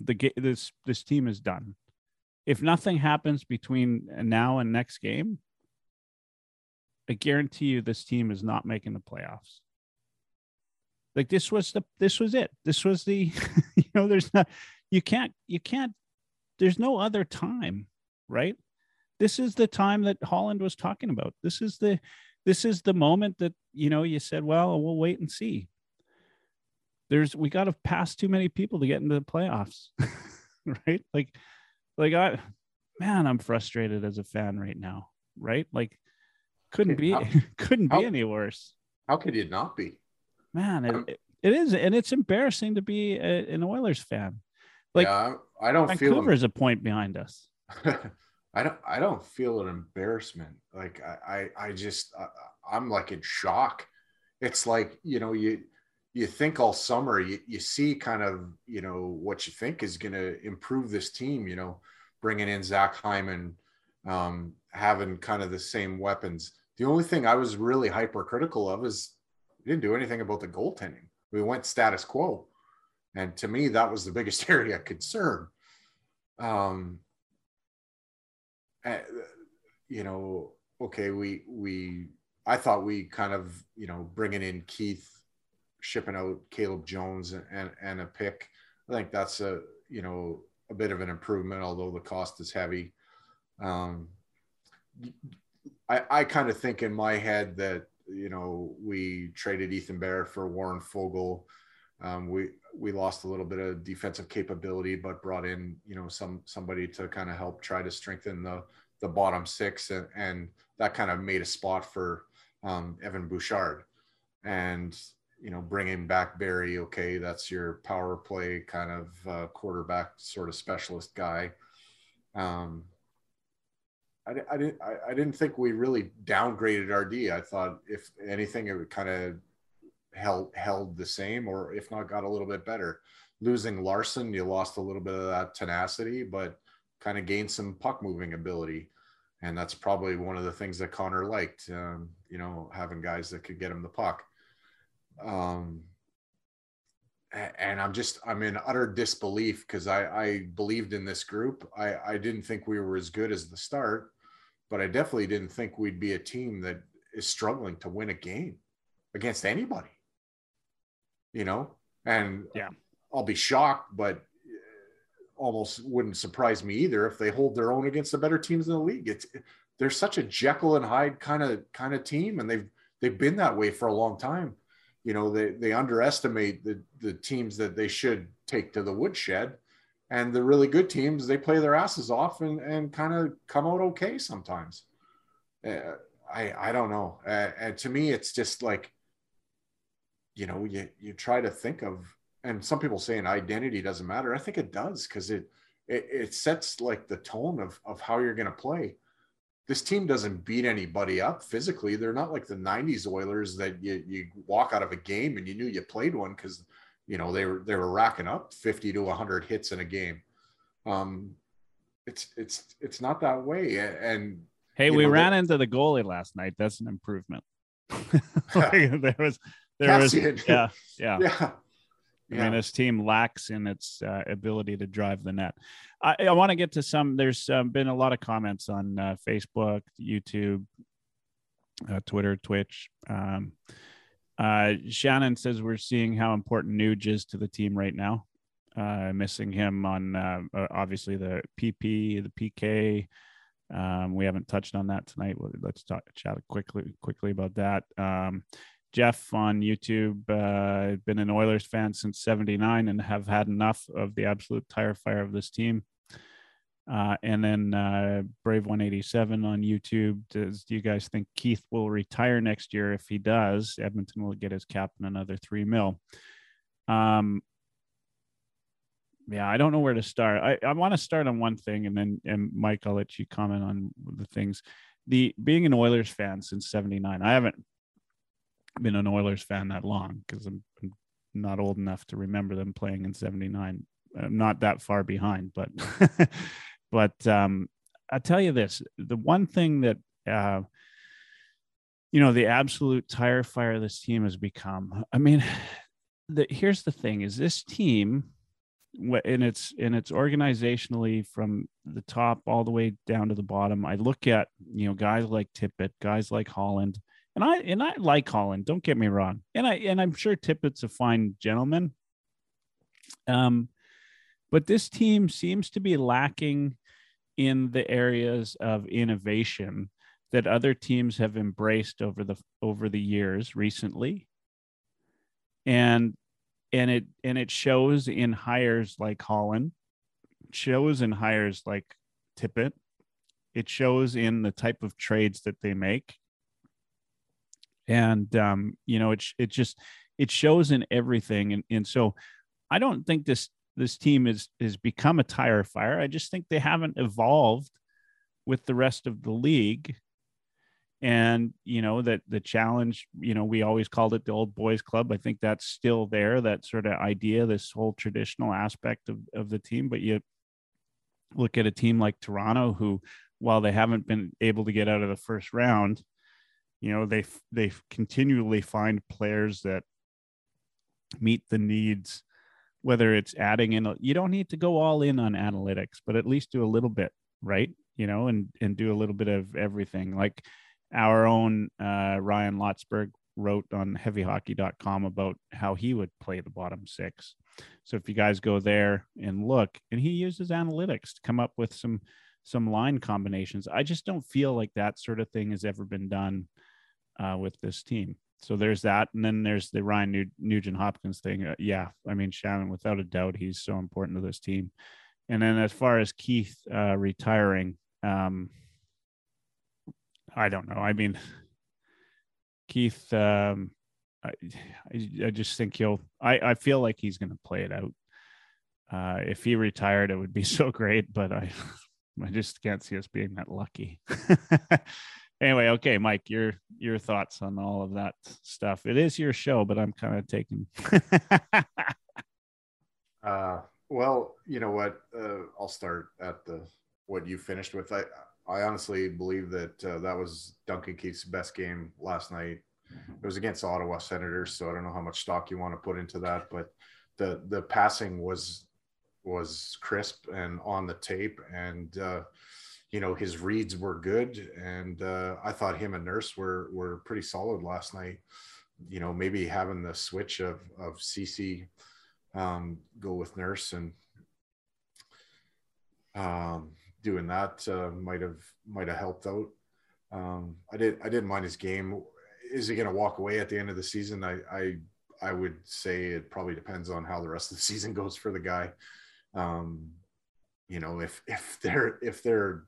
the this this team is done. If nothing happens between now and next game, I guarantee you this team is not making the playoffs. Like this was the this was it. This was the [laughs] you know there's not you can't you can't there's no other time, right? This is the time that Holland was talking about. This is the this is the moment that you know you said, well, we'll wait and see there's we got to pass too many people to get into the playoffs [laughs] right like like i man i'm frustrated as a fan right now right like [laughs] couldn't be how, couldn't how, be any worse. how could it not be? Man it, it, it is and it's embarrassing to be a, an oilers fan. Like yeah, i don't Vancouver's feel a point behind us. [laughs] I don't i don't feel an embarrassment. Like i i, I just I, i'm like in shock. It's like you know you you think all summer you, you see kind of you know what you think is going to improve this team you know bringing in zach hyman um, having kind of the same weapons the only thing i was really hypercritical of is we didn't do anything about the goaltending we went status quo and to me that was the biggest [laughs] area of concern um, eh, you know okay we we i thought we kind of you know bringing in keith shipping out Caleb Jones and, and a pick. I think that's a you know a bit of an improvement, although the cost is heavy. Um, I, I kind of think in my head that you know we traded Ethan Bear for Warren Foegele. Um, we we lost a little bit of defensive capability, but brought in you know some somebody to kind of help try to strengthen the the bottom six, and, and that kind of made a spot for um, Evan Bouchard. And you know, bringing back Barrie. okay, that's your power play kind of uh, quarterback sort of specialist guy. Um, I, I didn't I, I, didn't think we really downgraded our D. I thought if anything, it would kind of held held the same, or if not, got a little bit better. Losing Larsson, you lost a little bit of that tenacity, but kind of gained some puck moving ability, and that's probably one of the things that Connor liked. Um, you know, having guys that could get him the puck. Um, and I'm just I'm in utter disbelief because I, I believed in this group. I, I didn't think we were as good as the start, but I definitely didn't think we'd be a team that is struggling to win a game against anybody. You know, and yeah, I'll be shocked, but uh, almost wouldn't surprise me either if they hold their own against the better teams in the league. It's they're such a Jekyll and Hyde kind of kind of team, and they've they've been that way for a long time. You know, they they underestimate the the teams that they should take to the woodshed, and the really good teams they play their asses off and and kind of come out okay sometimes. Uh, I I don't know, uh, and to me it's just like, you know, you you try to think of, and some people say an identity doesn't matter. I think it does because it, it it sets like the tone of of how you're going to play this team doesn't beat anybody up physically. They're not like the 90s Oilers that you, you walk out of a game and you knew you played one because you know they were they were racking up 50 to 100 hits in a game. Um it's it's it's not that way. And hey, we know, ran into the goalie last night. That's an improvement. [laughs] there was there was yeah, yeah. [laughs] Yeah. I mean, this team lacks in its uh, ability to drive the net. I, I want to get to some. There's um, been a lot of comments on uh, Facebook, YouTube, uh, Twitter, Twitch. Um, uh, Shannon says we're seeing how important Nuge is to the team right now. Uh, missing him on uh, obviously the PP, the PK. Um, we haven't touched on that tonight. Let's talk, chat quickly quickly about that. Um, Jeff on YouTube, uh, been an Oilers fan since 79 and have had enough of the absolute tire fire of this team. Uh, and then uh, Brave 187 on YouTube. Does do you guys think Keith will retire next year? If he does, Edmonton will get his cap and another three mil. Um, yeah, I don't know where to start. I, I want to start on one thing, and then and Mike, I'll let you comment on the things. The being an Oilers fan since '79, I haven't been an Oilers fan that long because I'm, I'm, not old enough to remember them playing in 79. I'm not that far behind, but [laughs] but um, I'll tell you this: the one thing that uh, you know, the absolute tire fire this team has become. I mean, [sighs] the, here's the thing: is this team, in it's and it's organizationally from the top all the way down to the bottom. I look at you know guys like Tippett, guys like Holland and I and I like Holland. Don't get me wrong. And I and I'm sure Tippett's a fine gentleman. Um, but this team seems to be lacking in the areas of innovation that other teams have embraced over the over the years recently. And and it and it shows in hires like Holland, shows in hires like Tippett. It shows in the type of trades that they make and um, you know it it just it shows in everything. And and so i don't think this this team is has become a tire fire. I just think they haven't evolved with the rest of the league. And you know that the challenge you know we always called it the old boys club. I think that's still there that sort of idea this whole traditional aspect of, of the team. But you look at a team like toronto who while they haven't been able to get out of the first round you know they they continually find players that meet the needs whether it's adding in you don't need to go all in on analytics but at least do a little bit right? You know and and do a little bit of everything. Like our own uh, ryan lotzberg wrote on heavyhockey.com about how he would play the bottom six. So if you guys go there and look and he uses analytics to come up with some some line combinations. I just don't feel like that sort of thing has ever been done uh, with this team. So there's that, and then there's the Ryan Nugent Hopkins thing. Uh, yeah, I mean Shannon, without a doubt, he's so important to this team. And then as far as Keith uh, retiring, um, I don't know. I mean, Keith, um, I, I just think he'll. I I feel like he's going to play it out. Uh, if he retired, it would be [laughs] so great, but I [laughs] I just can't see us being that lucky. [laughs] anyway okay mike your your thoughts on all of that stuff. It is your show but i'm kind of taking [laughs] uh well you know what? Uh, i'll start at the what you finished with. I i honestly believe that uh, that was duncan keith's best game last night. It was against the ottawa senators so i don't know how much stock you want to put into that but the the passing was was crisp and on the tape and uh you know his reads were good, and uh, I thought him and Nurse were were pretty solid last night. You know, maybe having the switch of of Ceci um, go with Nurse and um, doing that uh, might have might have helped out. Um, I did I didn't mind his game. Is he going to walk away at the end of the season? I, I I would say it probably depends on how the rest of the [laughs] season goes for the guy. Um, you know, if if they're if they're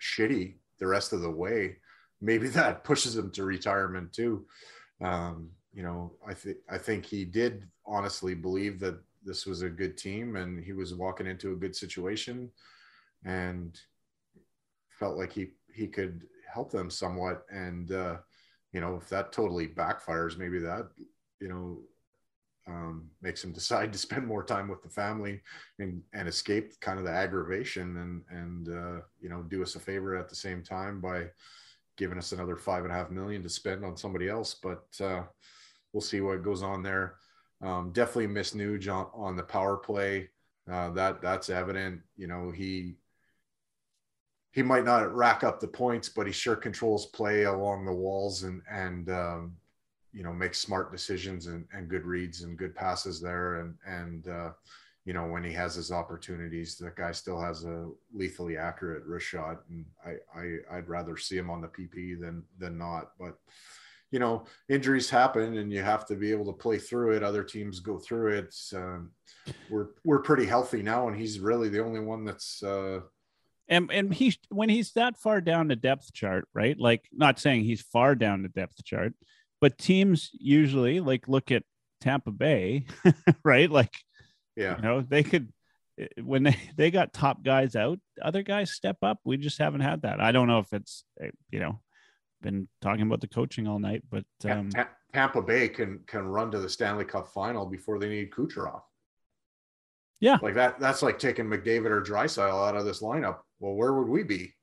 shitty the rest of the way, maybe [laughs] that pushes him to retirement too. Um, you know, I think I think he did honestly believe that this was a good team and he was walking into a good situation and felt like he he could help them somewhat and uh you know if that totally backfires maybe that you know um, makes him decide to spend more time with the family and and escape kind of the aggravation and and uh, you know do us a favor at the same time by giving us another five and a half million to spend on somebody else but uh, we'll see what goes on there um, definitely miss Nuge on, on the power play. Uh, that that's evident. You know, he he might not rack up the points, but he sure controls play along the walls and and um, you know make smart decisions and, and good reads and good passes there. And and uh, you know when he has his opportunities, that guy still has a lethally accurate wrist shot. And I, I I'd rather see him on the PP than than not. But you know injuries happen and you have to be able to play through it other teams go through it um, we're we're pretty healthy now and he's really the only one that's uh and and he's when he's that far down the depth chart right like not saying he's far down the depth chart but teams usually like look at tampa bay [laughs] right like yeah you know they could eh, when they, [laughs] they got top guys out other guys step up we just haven't had that i don't know if it's eh, you know been talking about the coaching all night, but um, Tampa Bay can can run to the Stanley Cup final before they need Kucherov. Yeah, like that. That's like taking McDavid or Draisaitl out of this lineup. Well, where would we be?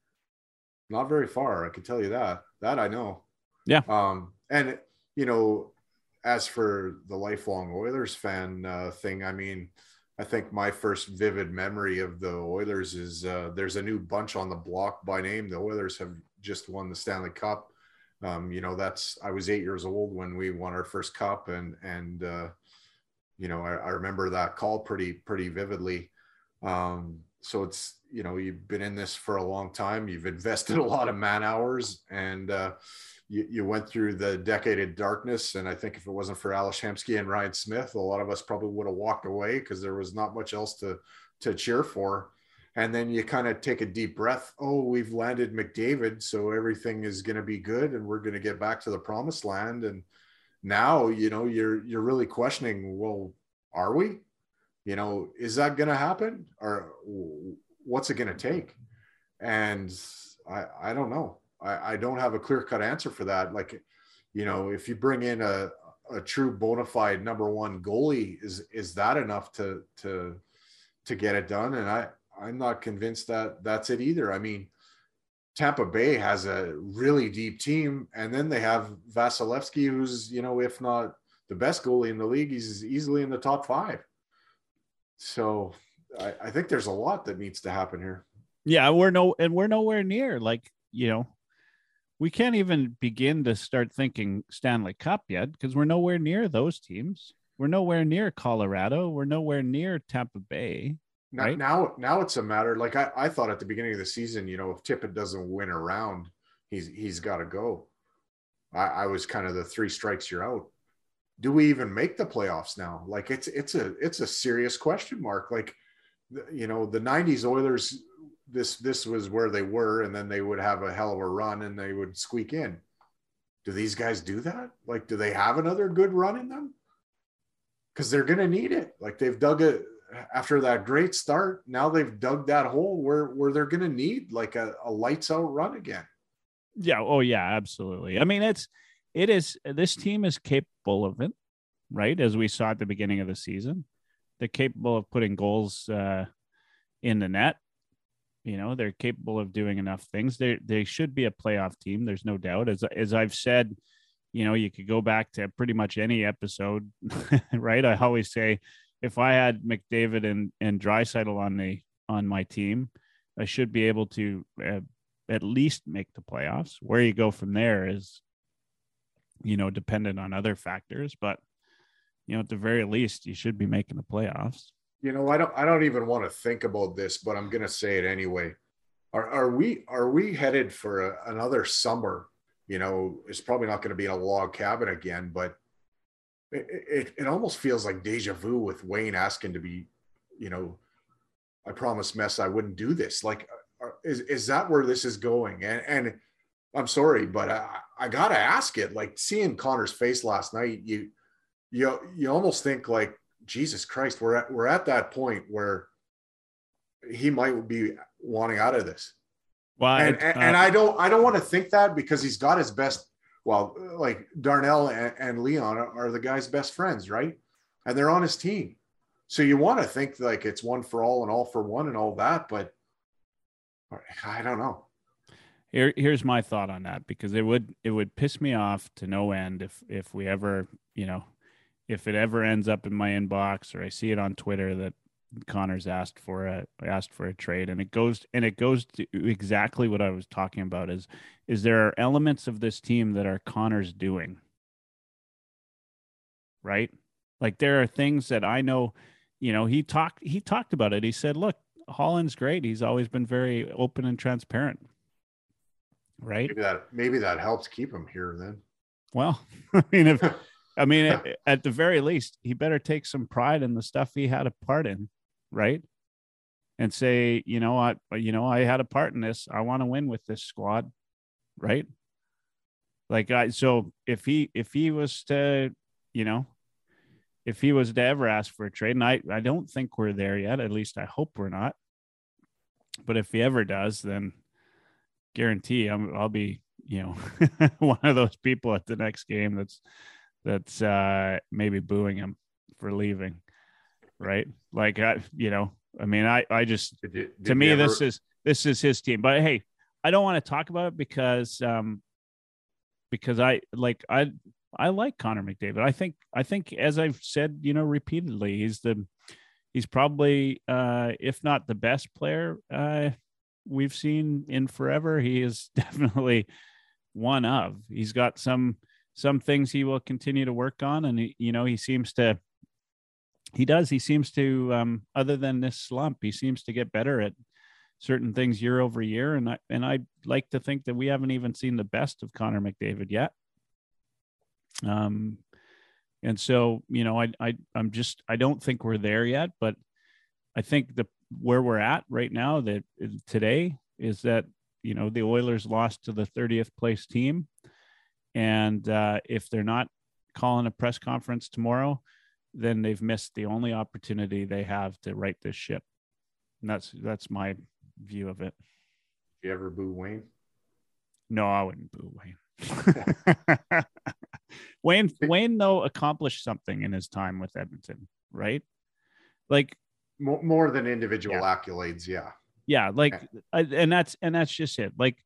Not very far. I can tell you that. That I know. Yeah. Um, and you know, as for the lifelong Oilers fan uh, thing, I mean, I think my first vivid memory of the Oilers is uh, there's a new bunch on the block by name. The Oilers have just won the Stanley Cup. Um, you know, that's I was eight years old when we won our first cup, and and uh, you know I, I, remember that call pretty pretty vividly. Um, so it's you know you've been in this for a long time. You've invested a lot of man hours, and uh, you, you went through the decade of darkness. And I think if it wasn't for Ales Hemsky and Ryan Smyth, a lot of us probably would have walked away because there was not much else to to cheer for. And then you kind of take a deep breath oh we've landed mcdavid so everything is going to be good and we're going to get back to the promised land. And now you know you're you're really questioning well are we? You know is that going to happen? Or what's it going to take? And i i don't know i i don't have a clear cut answer for that like you know if you bring in a a true bona fide number one goalie is is that enough to to to get it done and i I'm not convinced that that's it either. I mean, Tampa Bay has a really deep team, and then they have Vasilevskiy, who's you know, if not the best goalie in the league, he's easily in the top five. So I, I think there's a lot that needs to happen here. Yeah, we're no, and we're nowhere near. Like you know, we can't even begin to start thinking Stanley Cup yet because we're nowhere near those teams. We're nowhere near Colorado. We're nowhere near Tampa Bay. Now, right? now, now it's a matter. Like I, I thought at the beginning of the season, you know, if Tippett doesn't win a round, he's he's got to go. I, I was kind of the three strikes you're out. Do we even make the playoffs now? Like it's it's a it's a serious question mark. Like you know, the '90s Oilers, this this was where they were, and then they would have a hell of a run, and they would squeak in. Do these guys do that? Like, do they have another good run in them? Because they're to need it. Like they've dug a after that great start, now they've dug that hole where where they're to need like a, a lights out run again. Yeah. Oh yeah. Absolutely. I mean, it's it is this team is capable of it, right? As we saw at the beginning of the season, they're capable of putting goals uh, in the net. You know, they're capable of doing enough things. They they should be a playoff team. There's no doubt. As as I've said, you know, you could go back to pretty much any episode, [laughs] right? I always say if I had McDavid and and Draisaitl on the on my team, I should be able to uh, at least make the playoffs. Where you go from there is, you know, dependent on other factors, but you know, at the very least, you should be making the playoffs. You know, I don't I don't even want to think about this, but I'm gonna say it anyway. Are are we are we headed for a, another summer? You know, it's probably not going to be in a log cabin again, but it, it, it almost feels like deja vu with Wayne asking to be, you know, I promised Mess I wouldn't do this. Like, uh, is is that where this is going? And and I'm sorry, but I, I gotta ask it. Like seeing Connor's face last night, you you you almost think like Jesus Christ, we're at we're at that point where he might be wanting out of this. Well, and, and, uh, and I don't I don't want to think that because he's got his best. Well, like Darnell and, and Leon are, are the guy's best friends, right? And they're on his team, so you want to think like it's one for all and all for one and all that, but I don't know. Here, here's my thought on that because it would it would piss me off to no end if if we ever you know if it ever ends up in my inbox or I see it on Twitter that Connor's asked for a asked for a trade and it goes and it goes to exactly what I was talking about is is there are elements of this team that are Connor's doing. Right? Like there are things that I know you know he talked he talked about it. He said look Holland's great. He's always been very open and transparent. Right? Maybe that maybe that helps keep him here then. Well [laughs] I mean if [laughs] I mean, at the very least, he better take some pride in the stuff he had a part in, right? And say, you know, I, you know, I had a part in this. I want to win with this squad, right? Like I, so if he if he was to, you know, if he was to ever ask for a trade, and I I don't think we're there yet. At least I hope we're not. But if he ever does, then guarantee I'm, I'll be, you know, [laughs] one of those people at the next game that's that's uh, maybe booing him for leaving, right? Like I, you know, I mean, I, I just did you, did to me ever... this is this is his team. But hey, I don't want to talk about it because um, because I like I I like Connor McDavid. I think I think as I've said, you know, repeatedly, he's the he's probably uh, if not the best player uh, we've seen in forever. He is [laughs] definitely one of. He's got some some things he will continue to work on and he, you know he seems to he does. He seems to um other than this slump he seems to get better at certain things year over year and i and i'd like to think that we haven't even seen the best of connor mcdavid yet. Um and so you know i i i'm just i don't think we're there yet but i think the where we're at right now that today is that you know the oilers lost to the 30th place team and uh, if they're not calling a press conference tomorrow, then they've missed the only opportunity they have to right this ship. And that's that's my view of it. You ever boo Wayne? No, I wouldn't boo Wayne. [laughs] [laughs] Wayne Wayne though accomplished something in his time with Edmonton, right? Like more, more than individual yeah. accolades, yeah. Yeah, like and that's and that's just it. Like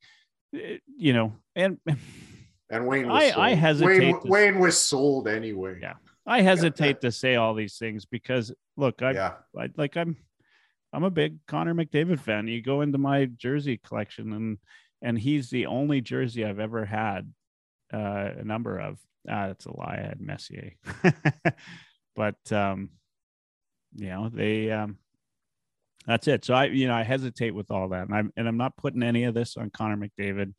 eh, you know, and [laughs] and Wayne was I, sold. I hesitate. Wayne, to, Wayne was sold anyway. Yeah. I hesitate to say all these things because look, I, yeah. I like I'm I'm a big Connor McDavid fan. You go into my jersey collection and and he's the only jersey I've ever had uh, a number of. Ah, that's a lie. I had Messier. [laughs] but um, you know, they um that's it. So I, you know, I hesitate with all that. And I'm and I'm not putting any of this on Connor McDavid.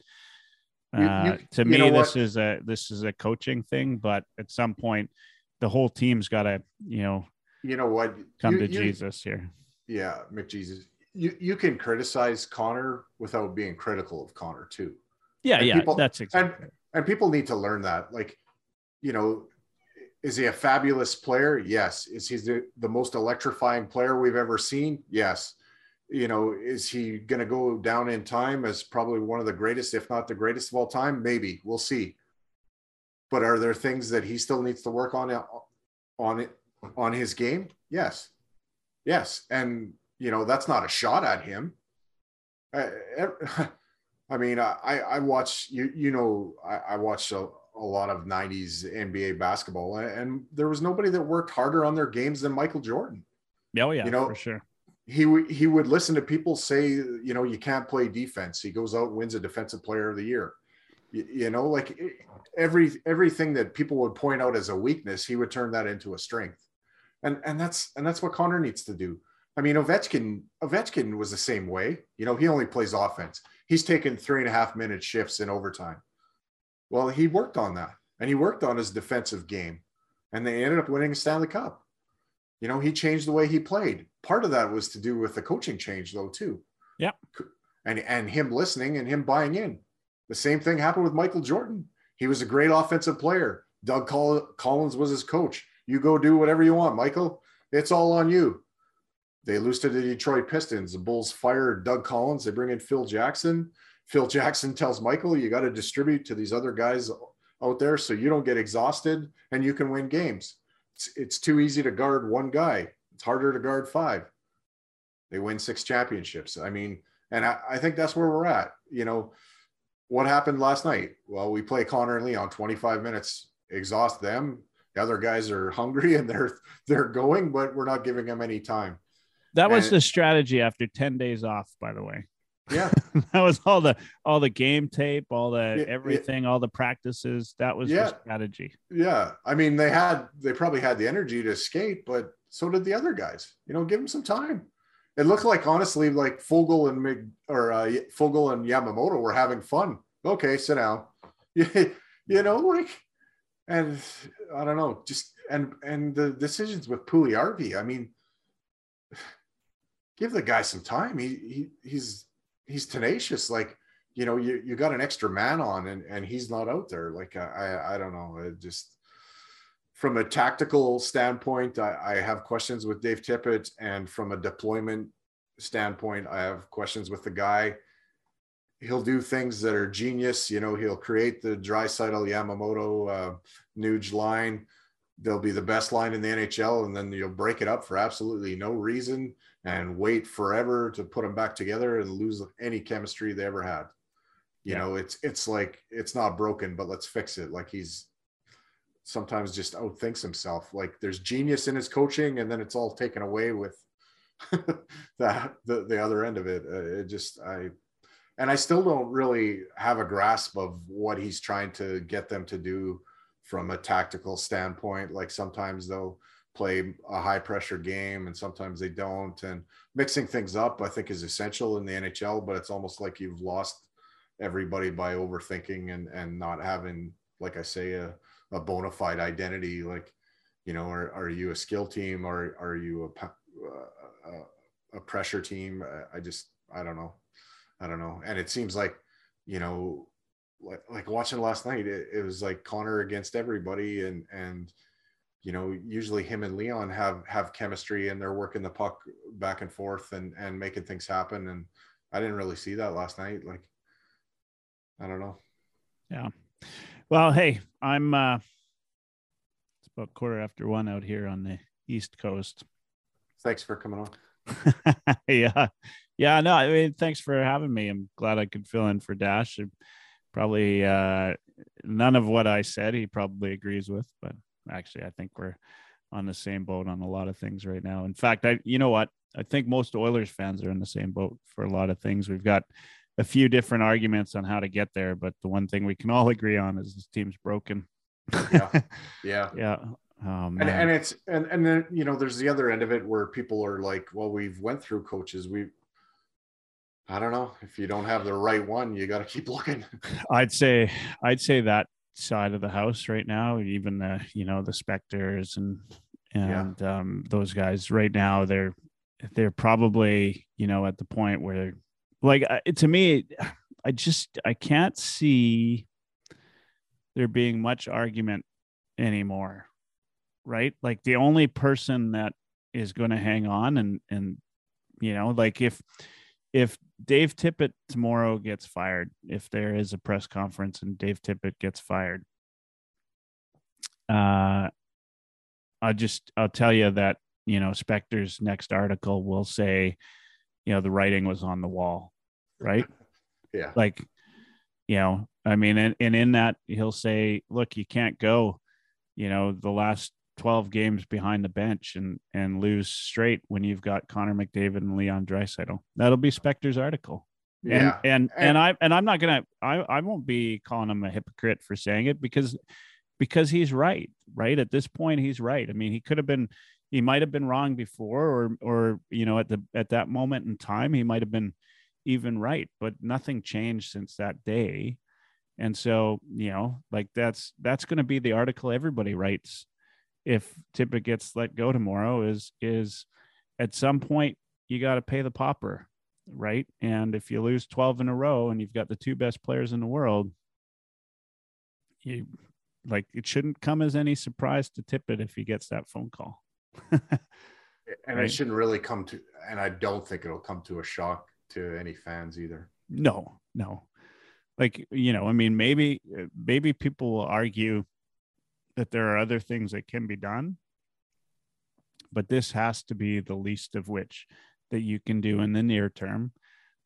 Uh, you, you, to me, this is a this is a coaching thing, but at some point, the whole team's got to you know you know what come to Jesus here. Yeah, McJesus. You you can criticize Connor without being critical of Connor too. Yeah, and yeah, people, that's exactly. And, and people need to learn that. Like, you know, is he a fabulous player? Yes. Is he the, the most electrifying player we've ever seen? Yes you know, is he going to go down in time as probably one of the greatest, if not the greatest of all time? Maybe we'll see. But are there things that he still needs to work on uh, on it on his game? Yes, yes, and you know that's not a shot at him. I, uh, [laughs] I mean, I I watch you you know I, I watched a, a lot of '90s NBA basketball, and there was nobody that worked harder on their games than Michael Jordan. Oh yeah, you know for sure he w- he would listen to people say, you know, you can't play defense. He goes out and wins a defensive player of the year. You, you know, like every everything that people would point out as a weakness, he would turn that into a strength. And and that's and that's what Connor needs to do. I mean, Ovechkin Ovechkin was the same way. You know, he only plays offense. He's taken three and a half minute shifts in overtime. Well, he worked on that, and he worked on his defensive game, and they ended up winning a Stanley Cup. You know, he changed the way he played. Part of that was to do with the coaching change, though, too. Yeah. And and him listening and him buying in. The same thing happened with Michael Jordan. He was a great offensive player. Doug Collins was his coach. You go do whatever you want, Michael. It's all on you. They lose to the Detroit Pistons. The Bulls fire Doug Collins. They bring in Phil Jackson. Phil Jackson [laughs] tells Michael, you got to distribute to these other guys out there so you don't get exhausted and you can win games. It's, it's too easy to guard one guy. It's harder to guard five. They win six championships. I mean, and I, I think that's where we're at. You know, what happened last night? Well, we play Connor and Leon 25 minutes, exhaust them. The other guys are [laughs] hungry and they're they're going, but we're not giving them any time. That was and, the strategy after 10 days off, by the way. Yeah. [laughs] that was all the all the game tape, all the everything, all the practices. That was yeah. the strategy. Yeah. I mean, they had they probably had the energy to skate, but so did the other guys. You know, give them some time. It looked like honestly, like Foegele and Mig or uh, Foegele and Yamamoto were having fun. Okay, sit down. [laughs] you know, like, and I don't know, just and and the decisions with Puljujarvi. I mean, [sighs] give the guy some time. He he he's he's tenacious. Like, you know, you, you got an extra man on and, and he's not out there. Like, I, I don't know. It just from a tactical standpoint, I, I have questions with Dave Tippett. And from a deployment standpoint, I have questions with the guy. He'll do things that are genius. You know, he'll create the Draisaitl Yamamoto uh, Nuge line. They'll be the best line in the NHL, and then you'll break it up for absolutely no reason and wait forever to put them back together and lose any chemistry they ever had. You yeah. know, it's it's like it's not broken, but let's fix it. Like he's sometimes just outthinks himself. Like there's genius in his coaching, and then it's all taken away with [laughs] the, the other end of it. Uh, it just I and I still don't really have a grasp of what he's trying to get them to do from a tactical standpoint. Like sometimes they'll play a high pressure game and sometimes they don't. And mixing things up, I think, is essential in the NHL, but it's almost like you've lost everybody by overthinking and, and not having, like I say, a, a bona fide identity. Like, you know, are, are you a skill team or are you a, uh, a, a pressure team? I just, I don't know. I don't know. And it seems like, you know, like, like watching last night, it, it was like Connor against everybody and, and, you know, usually him and Leon have have chemistry and they're working the puck back and forth and and making things happen. And I didn't really see that last night. Like, I don't know. Yeah. Well, hey, I'm uh it's about quarter after one out here on the East Coast. Thanks for coming on. [laughs] yeah. Yeah, no, I mean, thanks for having me. I'm glad I could fill in for Dash. Probably uh none of what I said he probably agrees with, but actually i think we're on the same boat on a lot of things right now in fact i you know what i think most oilers fans are in the same boat for a lot of things we've got a few different arguments on how to get there but the one thing we can all agree on is this team's broken. Yeah. [laughs] Yeah. Yeah. Um, and, and it's and and then you know there's the other end of it where people are like well we've went through coaches. We I don't know. If you don't have the right one, you got to keep looking. [laughs] I'd say, I'd say that side of the house right now even the you know the Spectors and and yeah. um, those guys right now they're they're probably you know at the point where like to me i just i can't see there being much argument anymore right? Like the only person that is going to hang on and and you know like if if Dave Tippett tomorrow gets fired, if there is a press conference and Dave Tippett gets fired, uh, I'll just I'll tell you that you know Spector's next article will say, you know, the writing was on the wall, right? [laughs] yeah. Like, you know, I mean, and, and in that he'll say, look, you can't go, you know, the last 12 games behind the bench and and lose straight when you've got Connor McDavid and Leon Draisaitl. That'll be Spector's article. Yeah. And, and and I and I'm not gonna I I won't be calling him a hypocrite for saying it because because he's right. Right at this point, he's right. I mean, he could have been he might have been wrong before or or you know at the at that moment in time he might have been even right but nothing changed since that day. And so you know like that's that's going to be the article everybody writes if Tippett gets let go tomorrow is is at some point you got to pay the popper right? And if you lose 12 in a row and you've got the two best players in the world you like it shouldn't come as any surprise to Tippett if he gets that phone call and Right. it shouldn't really come to and i don't think it'll come to a shock to any fans either. No no. Like you know i mean maybe maybe people will argue that there are other things that can be done but this has to be the least of which that you can do in the near term.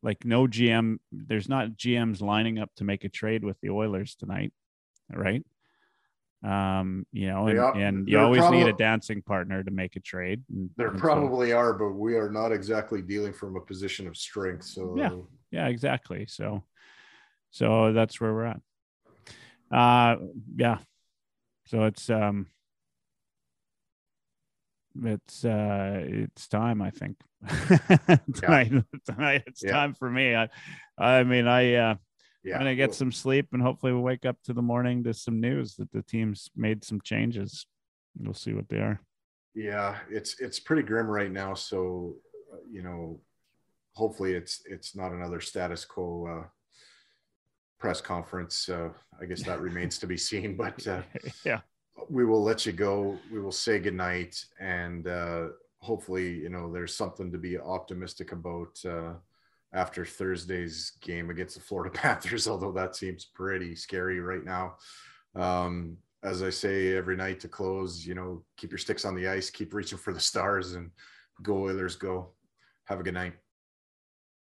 Like no gm there's not gms lining up to make a trade with the oilers tonight right um you know and, are- and you always need a dancing partner to make a trade and, there and so- probably are but we are not exactly dealing from a position of strength so Yeah. yeah exactly. So so that's where we're at. Uh yeah. So it's um it's uh it's time i think. [laughs] Tonight tonight it's Yeah. time for me. I i mean i uh yeah i'm gonna get Well, some sleep and hopefully we'll wake up to the morning to some news that the team's made some changes. We'll see what they are. Yeah it's it's pretty grim right now so uh, you know hopefully it's it's not another status quo uh press conference uh i guess that remains to be [laughs] seen but uh yeah. we will let you go. We will say goodnight and uh hopefully you know there's something to be optimistic about uh after thursday's game against the florida [laughs] panthers although that seems pretty scary right now. Um as i say every night to close you know keep your sticks on the ice keep reaching for the stars and go oilers go. Have a good night